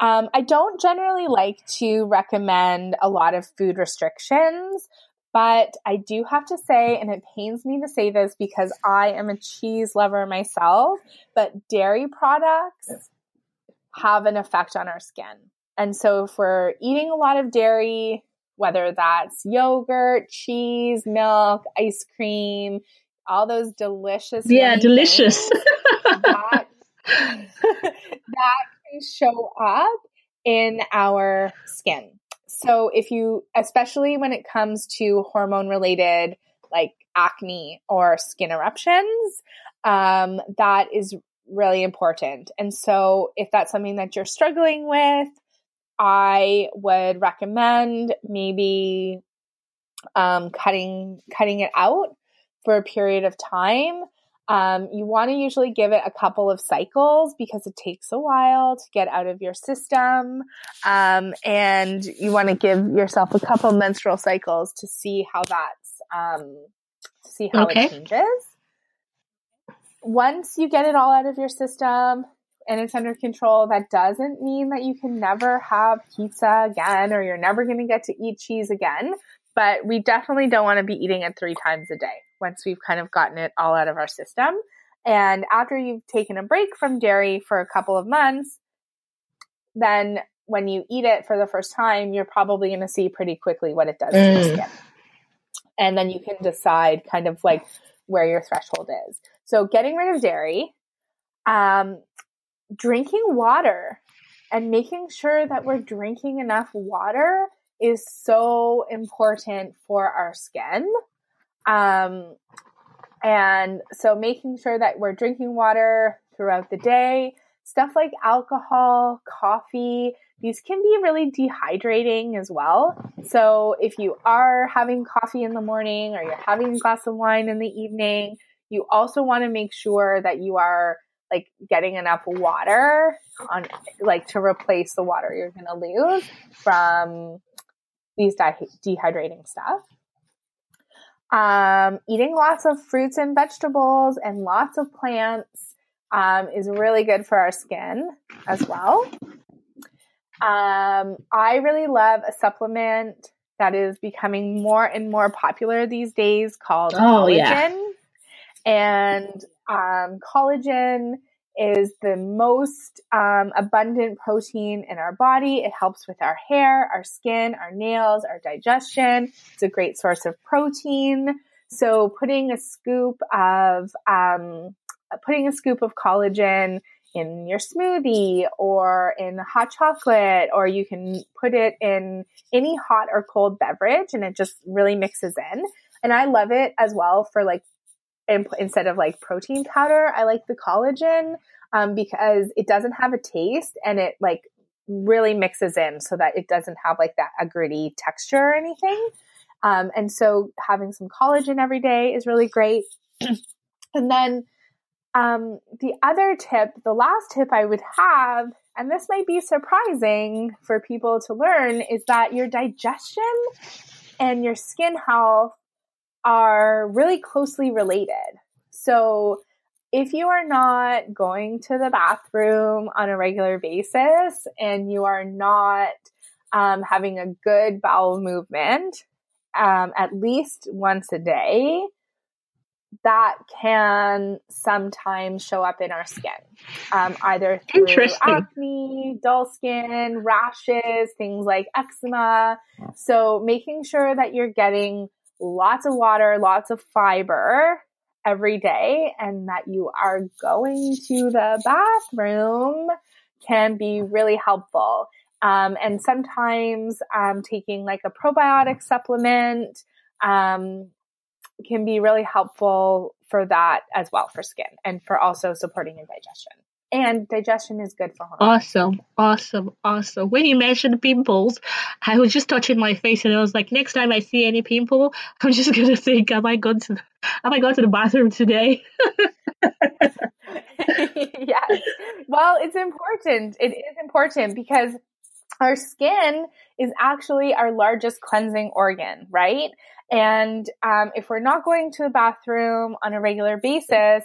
um, I don't generally like to recommend a lot of food restrictions but I do have to say, and it pains me to say this because I am a cheese lover myself, but dairy products have an effect on our skin. And so if we're eating a lot of dairy, whether that's yogurt, cheese, milk, ice cream, all those delicious Yeah, delicious. Things, that, that can show up in our skin. So if you, especially when it comes to hormone related like acne or skin eruptions, um, that is really important. And so if that's something that you're struggling with, I would recommend maybe um, cutting cutting it out for a period of time. Um, you want to usually give it a couple of cycles because it takes a while to get out of your system. Um, and you want to give yourself a couple menstrual cycles to see how that's, um, see how okay. it changes. Once you get it all out of your system and it's under control, that doesn't mean that you can never have pizza again or you're never going to get to eat cheese again but we definitely don't want to be eating it three times a day once we've kind of gotten it all out of our system. And after you've taken a break from dairy for a couple of months, then when you eat it for the first time, you're probably going to see pretty quickly what it does mm. to your skin. And then you can decide kind of like where your threshold is. So getting rid of dairy, um, drinking water and making sure that we're drinking enough water is so important for our skin. Um, and so making sure that we're drinking water throughout the day, stuff like alcohol, coffee, these can be really dehydrating as well. So if you are having coffee in the morning or you're having a glass of wine in the evening, you also want to make sure that you are like getting enough water on like to replace the water you're going to lose from these de- dehydrating stuff. Um, eating lots of fruits and vegetables and lots of plants um, is really good for our skin as well. Um, I really love a supplement that is becoming more and more popular these days called oh, collagen. Yeah. And um, collagen is the most um, abundant protein in our body. It helps with our hair, our skin, our nails, our digestion. It's a great source of protein. So putting a scoop of um, putting a scoop of collagen in your smoothie or in hot chocolate, or you can put it in any hot or cold beverage, and it just really mixes in. And I love it as well for like instead of like protein powder, I like the collagen um, because it doesn't have a taste and it like really mixes in so that it doesn't have like that a gritty texture or anything. Um, and so having some collagen every day is really great. and then um, the other tip, the last tip I would have, and this might be surprising for people to learn, is that your digestion and your skin health are really closely related. So if you are not going to the bathroom on a regular basis and you are not um, having a good bowel movement um, at least once a day, that can sometimes show up in our skin, um, either through acne, dull skin, rashes, things like eczema. So making sure that you're getting lots of water, lots of fiber every day, and that you are going to the bathroom can be really helpful. Um, and sometimes um, taking like a probiotic supplement um, can be really helpful for that as well for skin and for also supporting your digestion and digestion is good for hormones. Awesome, awesome, awesome. When you mentioned pimples, I was just touching my face and I was like, next time I see any pimple, I'm just gonna think, am I going to, am I going to the bathroom today? yes. Well, it's important. It is important because our skin is actually our largest cleansing organ, right? And um, if we're not going to the bathroom on a regular basis,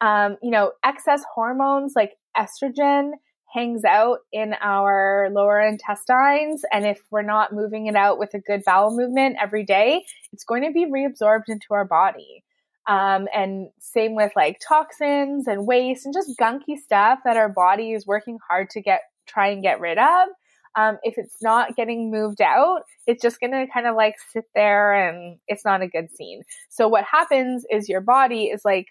um, you know, excess hormones like estrogen hangs out in our lower intestines. And if we're not moving it out with a good bowel movement every day, it's going to be reabsorbed into our body. Um, and same with like toxins and waste and just gunky stuff that our body is working hard to get, try and get rid of. Um, if it's not getting moved out, it's just going to kind of like sit there and it's not a good scene. So what happens is your body is like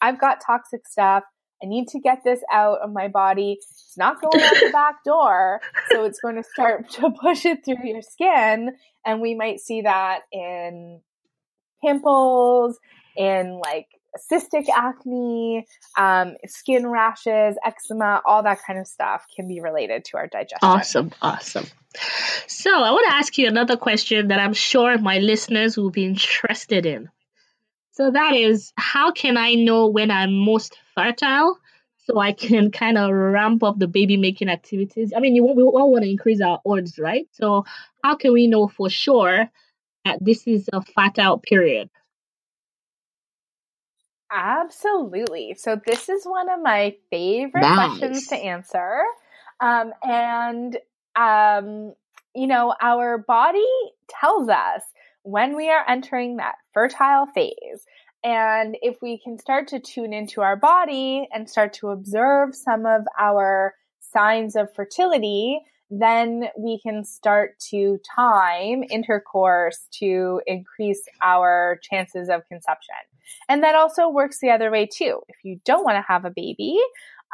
I've got toxic stuff. I need to get this out of my body. It's not going out the back door. So it's going to start to push it through your skin. And we might see that in pimples, in like cystic acne, um, skin rashes, eczema, all that kind of stuff can be related to our digestion. Awesome, awesome. So I want to ask you another question that I'm sure my listeners will be interested in. So that is, how can I know when I'm most fertile so I can kind of ramp up the baby making activities? I mean, you, we all want to increase our odds, right? So how can we know for sure that this is a fertile period? Absolutely. So this is one of my favorite nice. questions to answer. Um, and, um, you know, our body tells us when we are entering that fertile phase. And if we can start to tune into our body and start to observe some of our signs of fertility, then we can start to time intercourse to increase our chances of conception. And that also works the other way too. If you don't want to have a baby,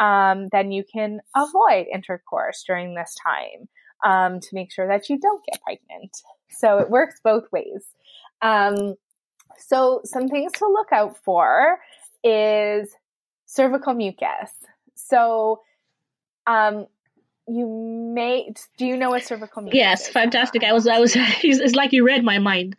um, then you can avoid intercourse during this time um, to make sure that you don't get pregnant. So it works both ways. Um, so some things to look out for is cervical mucus. So um, you may do you know what cervical mucus yes fantastic i was i was it's like you read my mind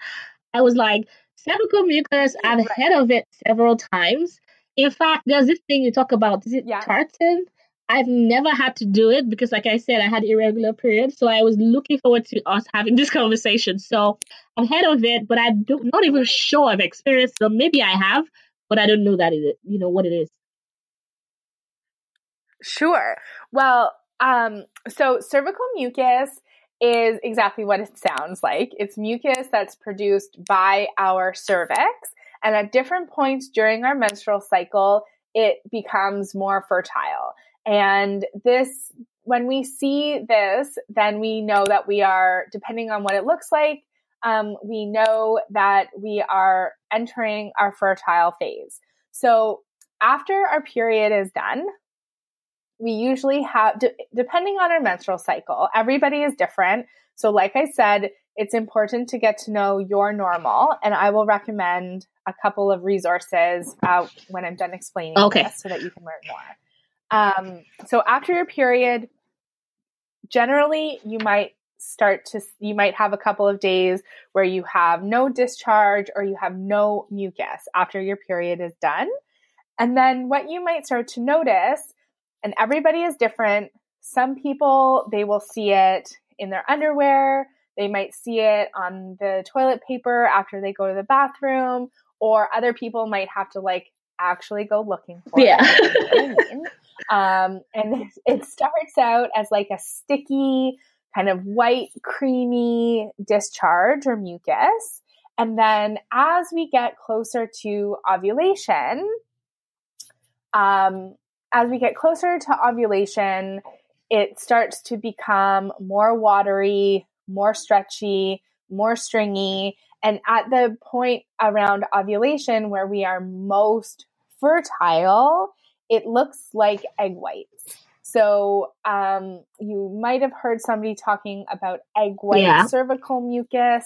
i was like cervical mucus i've right. heard of it several times in fact there's this thing you talk about is it yeah. tartan i've never had to do it because like i said i had irregular periods so i was looking forward to us having this conversation so I'm ahead of it but i'm not even sure i've experienced so maybe i have but i don't know that it you know what it is Sure. Well, um, so cervical mucus is exactly what it sounds like. It's mucus that's produced by our cervix. And at different points during our menstrual cycle, it becomes more fertile. And this, when we see this, then we know that we are, depending on what it looks like, um, we know that we are entering our fertile phase. So after our period is done, we usually have, de- depending on our menstrual cycle, everybody is different. So, like I said, it's important to get to know your normal, and I will recommend a couple of resources uh, when I'm done explaining okay. this so that you can learn more. Um, so, after your period, generally you might start to you might have a couple of days where you have no discharge or you have no mucus after your period is done and then what you might start to notice and everybody is different. Some people, they will see it in their underwear. They might see it on the toilet paper after they go to the bathroom, or other people might have to like actually go looking for yeah. it. um, and it starts out as like a sticky, kind of white, creamy discharge or mucus. And then as we get closer to ovulation, um, as we get closer to ovulation, it starts to become more watery, more stretchy, more stringy. And at the point around ovulation where we are most fertile, it looks like egg whites. So um, you might have heard somebody talking about egg white yeah. cervical mucus,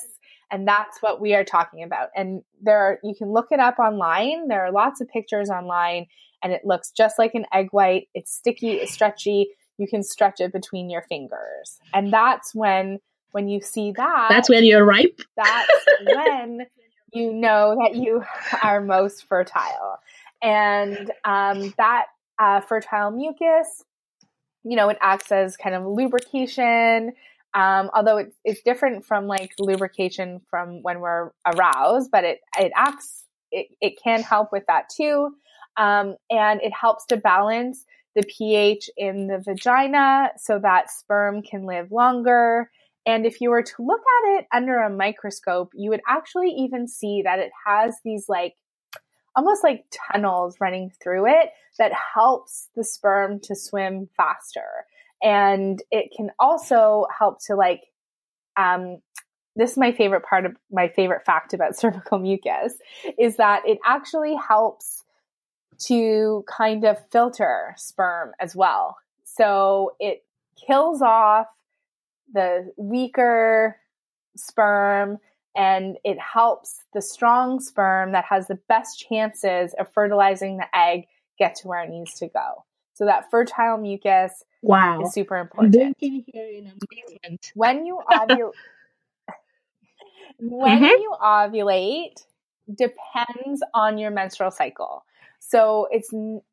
and that's what we are talking about. And there, are, you can look it up online. There are lots of pictures online, and it looks just like an egg white. It's sticky, it's stretchy. You can stretch it between your fingers. And that's when when you see that That's when you're ripe. That's when you know that you are most fertile. And um, that uh, fertile mucus, you know, it acts as kind of lubrication. Um, although it, it's different from like lubrication from when we're aroused, but it it acts it, it can help with that too. Um, and it helps to balance the pH in the vagina so that sperm can live longer. And if you were to look at it under a microscope, you would actually even see that it has these like almost like tunnels running through it that helps the sperm to swim faster. And it can also help to like, um, this is my favorite part of my favorite fact about cervical mucus is that it actually helps to kind of filter sperm as well. So it kills off the weaker sperm and it helps the strong sperm that has the best chances of fertilizing the egg get to where it needs to go. So that fertile mucus wow. is super important. When you ovulate, when mm-hmm. you ovulate depends on your menstrual cycle. So it's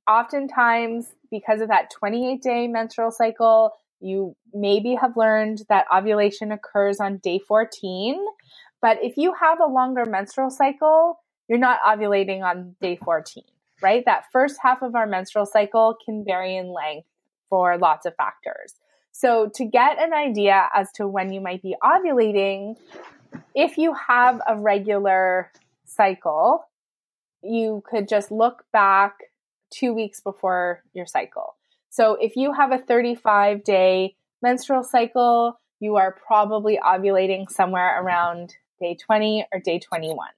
oftentimes because of that 28 day menstrual cycle, you maybe have learned that ovulation occurs on day 14. But if you have a longer menstrual cycle, you're not ovulating on day 14, right? That first half of our menstrual cycle can vary in length for lots of factors. So to get an idea as to when you might be ovulating, if you have a regular cycle, you could just look back two weeks before your cycle. So if you have a 35 day menstrual cycle, you are probably ovulating somewhere around day 20 or day 21.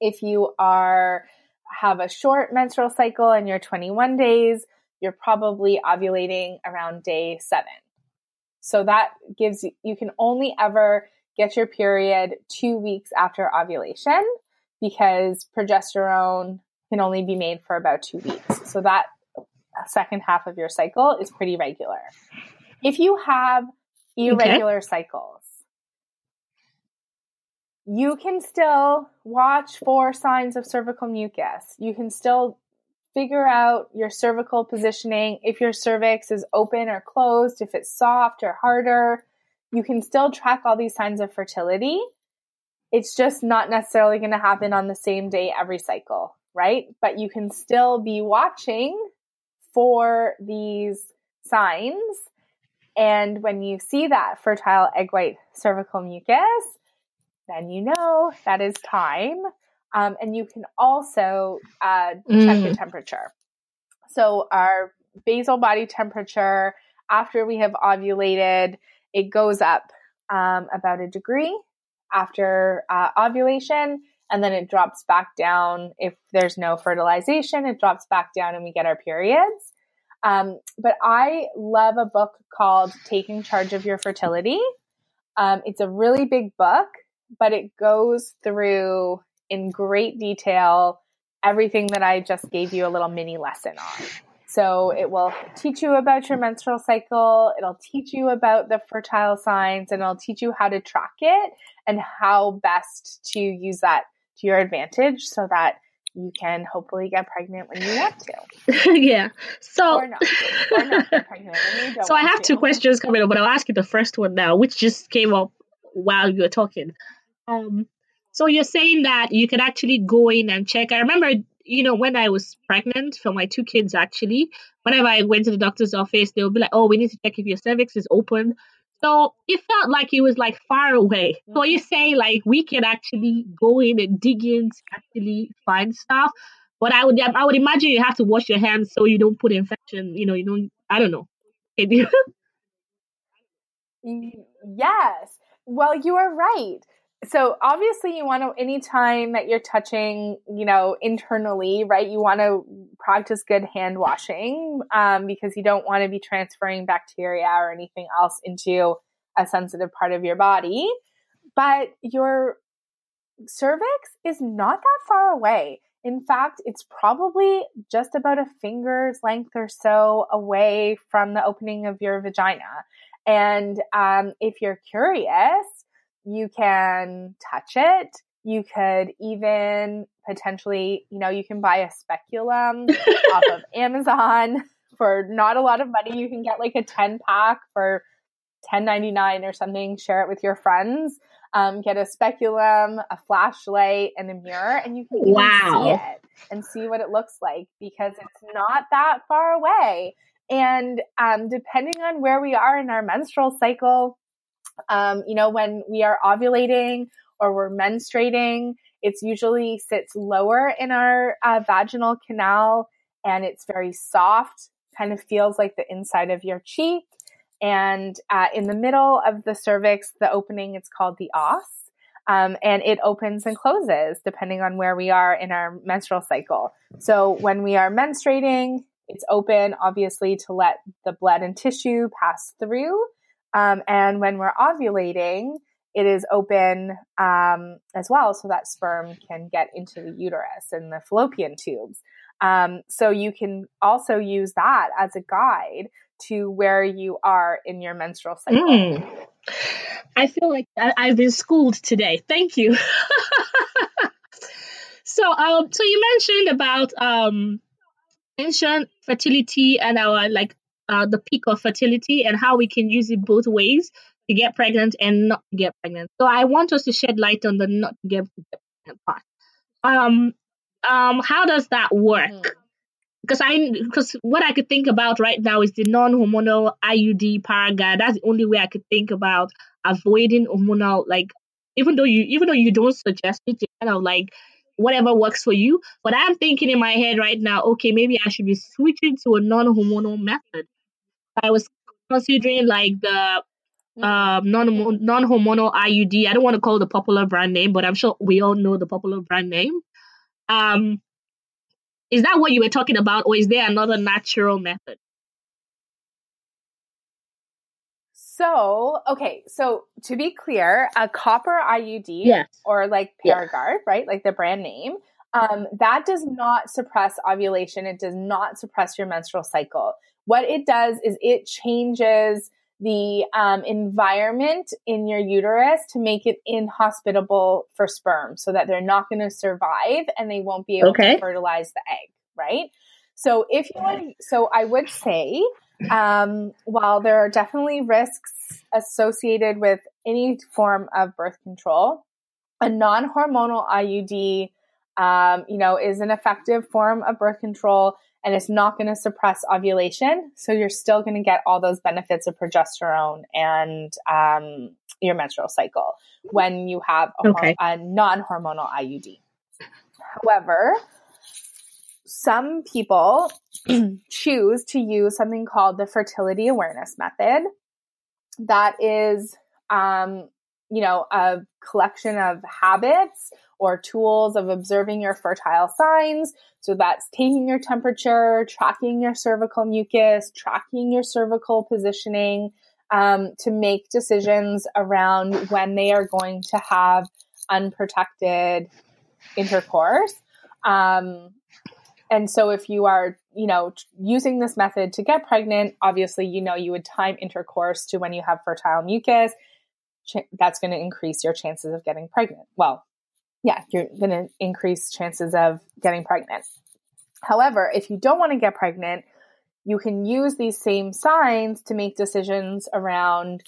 If you are have a short menstrual cycle and you're 21 days, you're probably ovulating around day 7. So that gives you you can only ever get your period 2 weeks after ovulation because progesterone can only be made for about 2 weeks. So that second half of your cycle is pretty regular. If you have irregular okay. cycles, you can still watch for signs of cervical mucus. You can still figure out your cervical positioning, if your cervix is open or closed, if it's soft or harder. You can still track all these signs of fertility. It's just not necessarily going to happen on the same day every cycle, right? But you can still be watching for these signs. And when you see that fertile egg white cervical mucus, then you know that is time. Um, and you can also uh, mm. check your temperature. So, our basal body temperature after we have ovulated, it goes up um, about a degree after uh, ovulation, and then it drops back down. If there's no fertilization, it drops back down and we get our periods. Um, but I love a book called Taking Charge of Your Fertility. Um, it's a really big book, but it goes through in great detail everything that I just gave you a little mini lesson on. So it will teach you about your menstrual cycle, it'll teach you about the fertile signs, and it'll teach you how to track it and how best to use that to your advantage so that you can hopefully get pregnant when you want to. yeah. So, or not, or not get pregnant when you don't So I have to. two questions coming up, but I'll ask you the first one now, which just came up while you were talking. Um, so you're saying that you could actually go in and check. I remember, you know, when I was pregnant for my two kids, actually, whenever I went to the doctor's office, they'll be like, "Oh, we need to check if your cervix is open." So it felt like it was like far away. So you say like we can actually go in and dig in to actually find stuff. But I would I would imagine you have to wash your hands so you don't put infection. You know, you don't. I don't know. yes. Well, you are right so obviously you want to anytime that you're touching you know internally right you want to practice good hand washing um, because you don't want to be transferring bacteria or anything else into a sensitive part of your body. But your cervix is not that far away. In fact it's probably just about a finger's length or so away from the opening of your vagina. And um, if you're curious you can touch it. You could even potentially, you know, you can buy a speculum off of Amazon for not a lot of money. You can get like a 10 pack for 10.99 or something, share it with your friends. Um, get a speculum, a flashlight, and a mirror, and you can wow. see it and see what it looks like because it's not that far away. And um, depending on where we are in our menstrual cycle, um, you know, when we are ovulating or we're menstruating, it's usually sits lower in our uh, vaginal canal and it's very soft, kind of feels like the inside of your cheek. And uh, in the middle of the cervix, the opening, it's called the os. Um, and it opens and closes depending on where we are in our menstrual cycle. So when we are menstruating, it's open, obviously, to let the blood and tissue pass through. Um, and when we're ovulating, it is open um, as well so that sperm can get into the uterus and the fallopian tubes. Um, so you can also use that as a guide to where you are in your menstrual cycle. Mm. I feel like I, have been schooled today. Thank you. so, um, so you mentioned about um, mentioned fertility and our like uh, the peak of fertility and how we can use it both ways to get pregnant and not to get pregnant. So I want us to shed light on the not to get, pregnant part. Um, um, how does that work? Mm. Because I, because what I could think about right now is the non-hormonal IUD Paragard. That's the only way I could think about avoiding hormonal, like even though you, even though you don't suggest it, you kind of like whatever works for you. But I'm thinking in my head right now, okay, maybe I should be switching to a non-hormonal method. I was considering like the um, non non hormonal IUD. I don't want to call the popular brand name, but I'm sure we all know the popular brand name. Um, is that what you were talking about, or is there another natural method? So, okay, so to be clear, a copper IUD yes. or like Paragard, yes. right? Like the brand name, um, that does not suppress ovulation. It does not suppress your menstrual cycle. What it does is it changes the um, environment in your uterus to make it inhospitable for sperm so that they're not going to survive and they won't be able okay. to fertilize the egg, right? So if you want, so I would say, um, while there are definitely risks associated with any form of birth control, a non-hormonal IUD, um, you know, is an effective form of birth control and it's not going to suppress ovulation. So you're still going to get all those benefits of progesterone and um, your menstrual cycle when you have a, okay. a non hormonal IUD. However, some people choose to use something called the fertility awareness method. That is, um, you know, a collection of habits or tools of observing your fertile signs. So that's taking your temperature, tracking your cervical mucus, tracking your cervical positioning um, to make decisions around when they are going to have unprotected intercourse. Um, and so if you are, you know, using this method to get pregnant, obviously, you know, you would time intercourse to when you have fertile mucus. That's going to increase your chances of getting pregnant. Well, yeah, you're going to increase chances of getting pregnant. However, if you don't want to get pregnant, you can use these same signs to make decisions around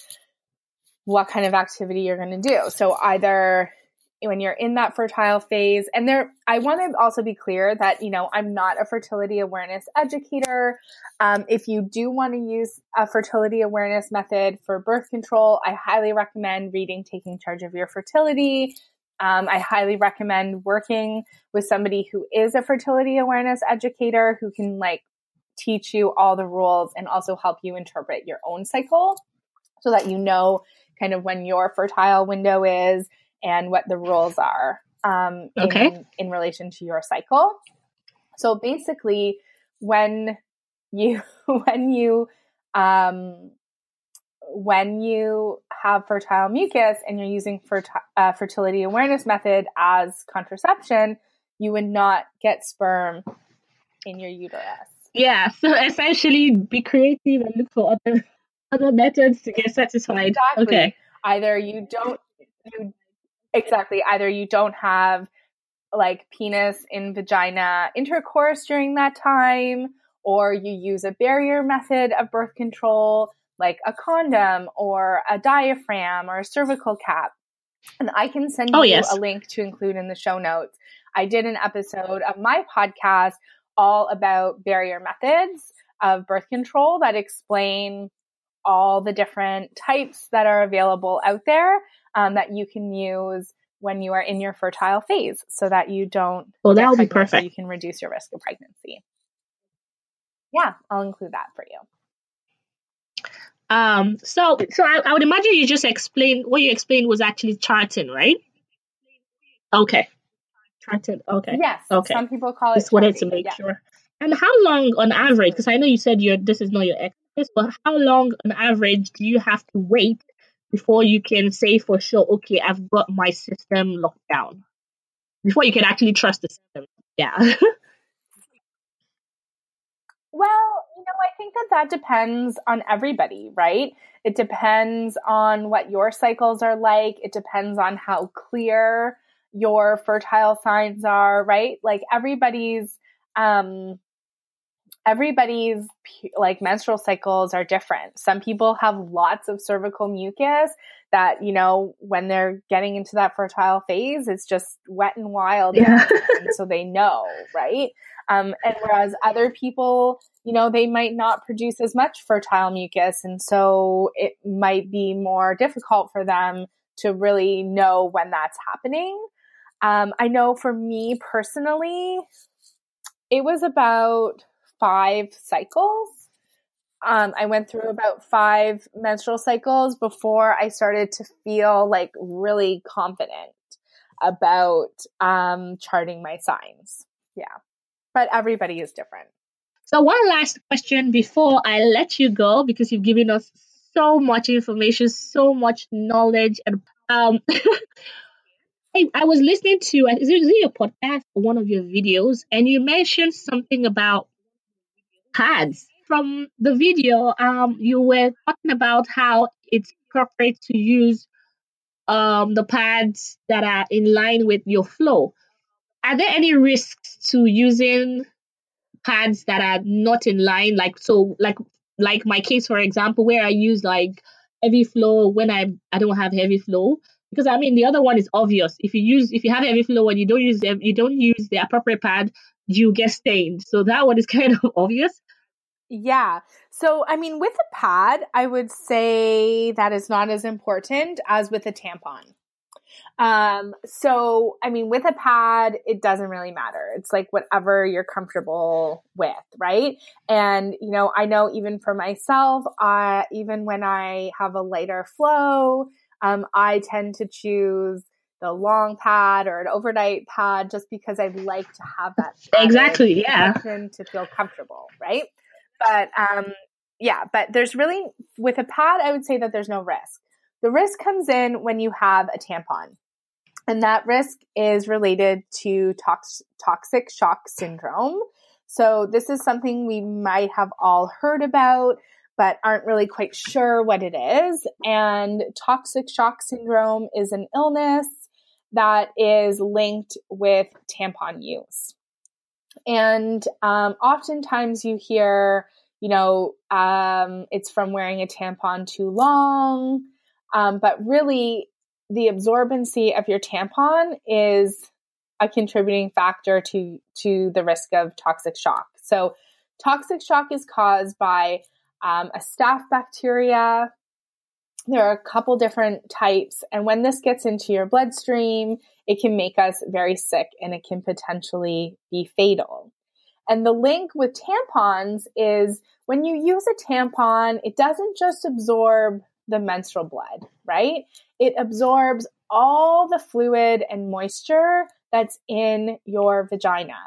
what kind of activity you're going to do. So either when you're in that fertile phase and there i want to also be clear that you know i'm not a fertility awareness educator um, if you do want to use a fertility awareness method for birth control i highly recommend reading taking charge of your fertility um, I highly recommend working with somebody who is a fertility awareness educator who can like teach you all the rules and also help you interpret your own cycle so that you know kind of when your fertile window is and what the rules are um, okay. in, in relation to your cycle. So basically, when you when you um, when you have fertile mucus and you're using uh, fertility awareness method as contraception, you would not get sperm in your uterus. Yeah, so essentially be creative and look for other other methods to get satisfied. Exactly. Okay. Either you don't you exactly either you don't have like penis in vagina intercourse during that time or you use a barrier method of birth control like a condom or a diaphragm or a cervical cap. And I can send oh, you yes. a link to include in the show notes. I did an episode of my podcast all about barrier methods of birth control that explain all the different types that are available out there um, that you can use when you are in your fertile phase so that you don't well that will be perfect so you can reduce your risk of pregnancy yeah i'll include that for you um, so so I, I would imagine you just explained what you explained was actually charting, right? Okay. Tracted. Okay. Yes. Okay. Some people call it. Just wanted to make yeah. sure. And how long on average? Because I know you said you're this is not your expertise, but how long on average do you have to wait before you can say for sure, okay, I've got my system locked down? Before you can actually trust the system. Yeah. Well, you know, I think that that depends on everybody, right? It depends on what your cycles are like. It depends on how clear your fertile signs are, right? Like everybody's um everybody's like menstrual cycles are different. Some people have lots of cervical mucus that, you know, when they're getting into that fertile phase, it's just wet and wild. Yeah. and so they know, right? Um, and whereas other people, you know, they might not produce as much fertile mucus. And so it might be more difficult for them to really know when that's happening. Um, I know for me personally, it was about five cycles. Um, I went through about five menstrual cycles before I started to feel like really confident about um, charting my signs. Yeah. But everybody is different. So one last question before I let you go, because you've given us so much information, so much knowledge, and um, I, I was listening to is it, is it your podcast or one of your videos, and you mentioned something about pads. From the video, um, you were talking about how it's appropriate to use um the pads that are in line with your flow. Are there any risks to using pads that are not in line? Like so, like like my case, for example, where I use like heavy flow when I I don't have heavy flow because I mean the other one is obvious. If you use if you have heavy flow and you don't use them, you don't use the appropriate pad, you get stained. So that one is kind of obvious. Yeah. So, I mean, with a pad, I would say that is not as important as with a tampon. Um, so, I mean, with a pad, it doesn't really matter. It's like whatever you're comfortable with, right? And, you know, I know even for myself, uh, even when I have a lighter flow, um, I tend to choose the long pad or an overnight pad just because I'd like to have that exactly, yeah, to feel comfortable, right? But um, yeah, but there's really with a pad, I would say that there's no risk. The risk comes in when you have a tampon. And that risk is related to tox- toxic shock syndrome. So, this is something we might have all heard about, but aren't really quite sure what it is. And toxic shock syndrome is an illness that is linked with tampon use. And um, oftentimes you hear, you know, um, it's from wearing a tampon too long. Um, but really, the absorbency of your tampon is a contributing factor to to the risk of toxic shock. So, toxic shock is caused by um, a staph bacteria. There are a couple different types, and when this gets into your bloodstream, it can make us very sick and it can potentially be fatal. And the link with tampons is when you use a tampon, it doesn't just absorb the menstrual blood, right? It absorbs all the fluid and moisture that's in your vagina.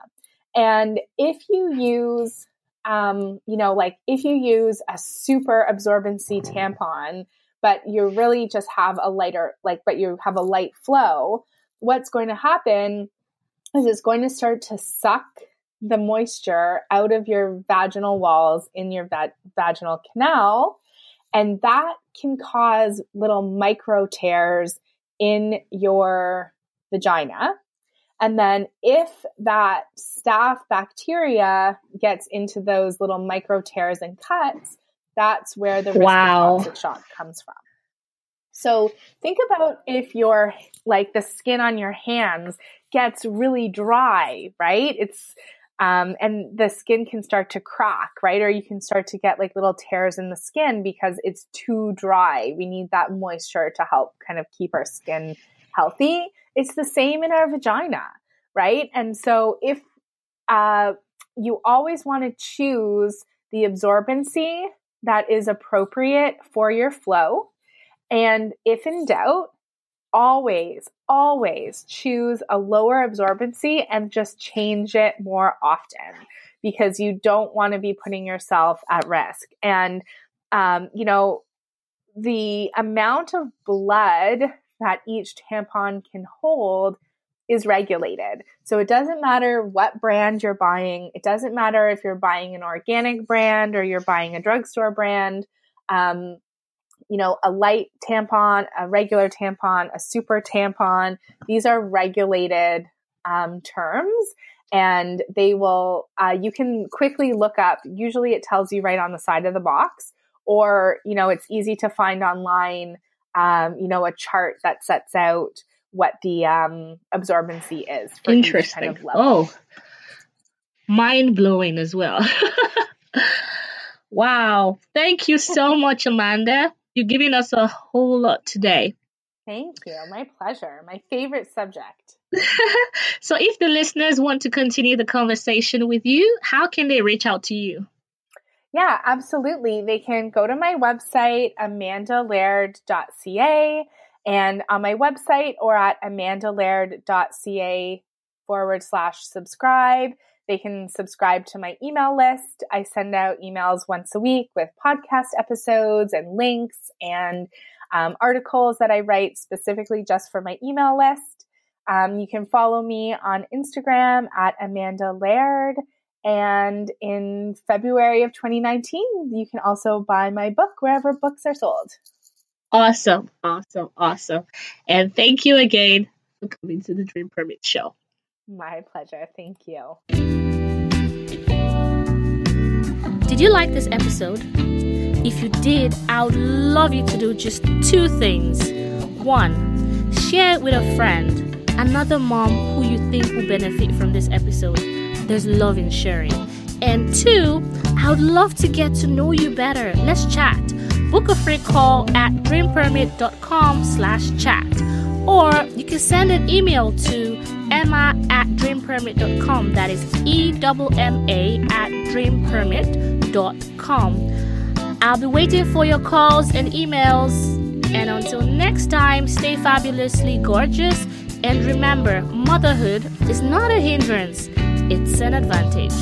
And if you use, um, you know, like if you use a super absorbency tampon, but you really just have a lighter, like, but you have a light flow, what's going to happen is it's going to start to suck the moisture out of your vaginal walls in your va- vaginal canal. And that can cause little micro tears in your vagina. And then if that staph bacteria gets into those little micro tears and cuts, that's where the risk wow. of toxic shock comes from. So think about if your like the skin on your hands gets really dry, right? It's um, and the skin can start to crack, right? Or you can start to get like little tears in the skin because it's too dry. We need that moisture to help kind of keep our skin healthy. It's the same in our vagina, right? And so if uh, you always want to choose the absorbency that is appropriate for your flow. And if in doubt, always, always choose a lower absorbency and just change it more often because you don't want to be putting yourself at risk. And, um, you know, the amount of blood that each tampon can hold is regulated. So it doesn't matter what brand you're buying. It doesn't matter if you're buying an organic brand or you're buying a drugstore brand. Um, you know, a light tampon, a regular tampon, a super tampon. These are regulated um, terms and they will, uh, you can quickly look up. Usually it tells you right on the side of the box or, you know, it's easy to find online, um, you know, a chart that sets out what the um, absorbency is for Interesting. Kind of oh, mind blowing as well. wow. Thank you so much, Amanda. You're giving us a whole lot today. Thank you. My pleasure. My favorite subject. so, if the listeners want to continue the conversation with you, how can they reach out to you? Yeah, absolutely. They can go to my website, amandalaird.ca, and on my website or at amandalaird.ca forward slash subscribe. They can subscribe to my email list. I send out emails once a week with podcast episodes and links and um, articles that I write specifically just for my email list. Um, you can follow me on Instagram at Amanda Laird. And in February of 2019, you can also buy my book wherever books are sold. Awesome, awesome, awesome. And thank you again for coming to the Dream Permit Show. My pleasure. Thank you. Did you like this episode? If you did, I would love you to do just two things. One, share it with a friend, another mom who you think will benefit from this episode. There's love in sharing. And two, I would love to get to know you better. Let's chat book a free call at dreampermit.com slash chat. Or you can send an email to emma at dreampermit.com. That is E-M-M-A at dreampermit.com. I'll be waiting for your calls and emails. And until next time, stay fabulously gorgeous. And remember, motherhood is not a hindrance, it's an advantage.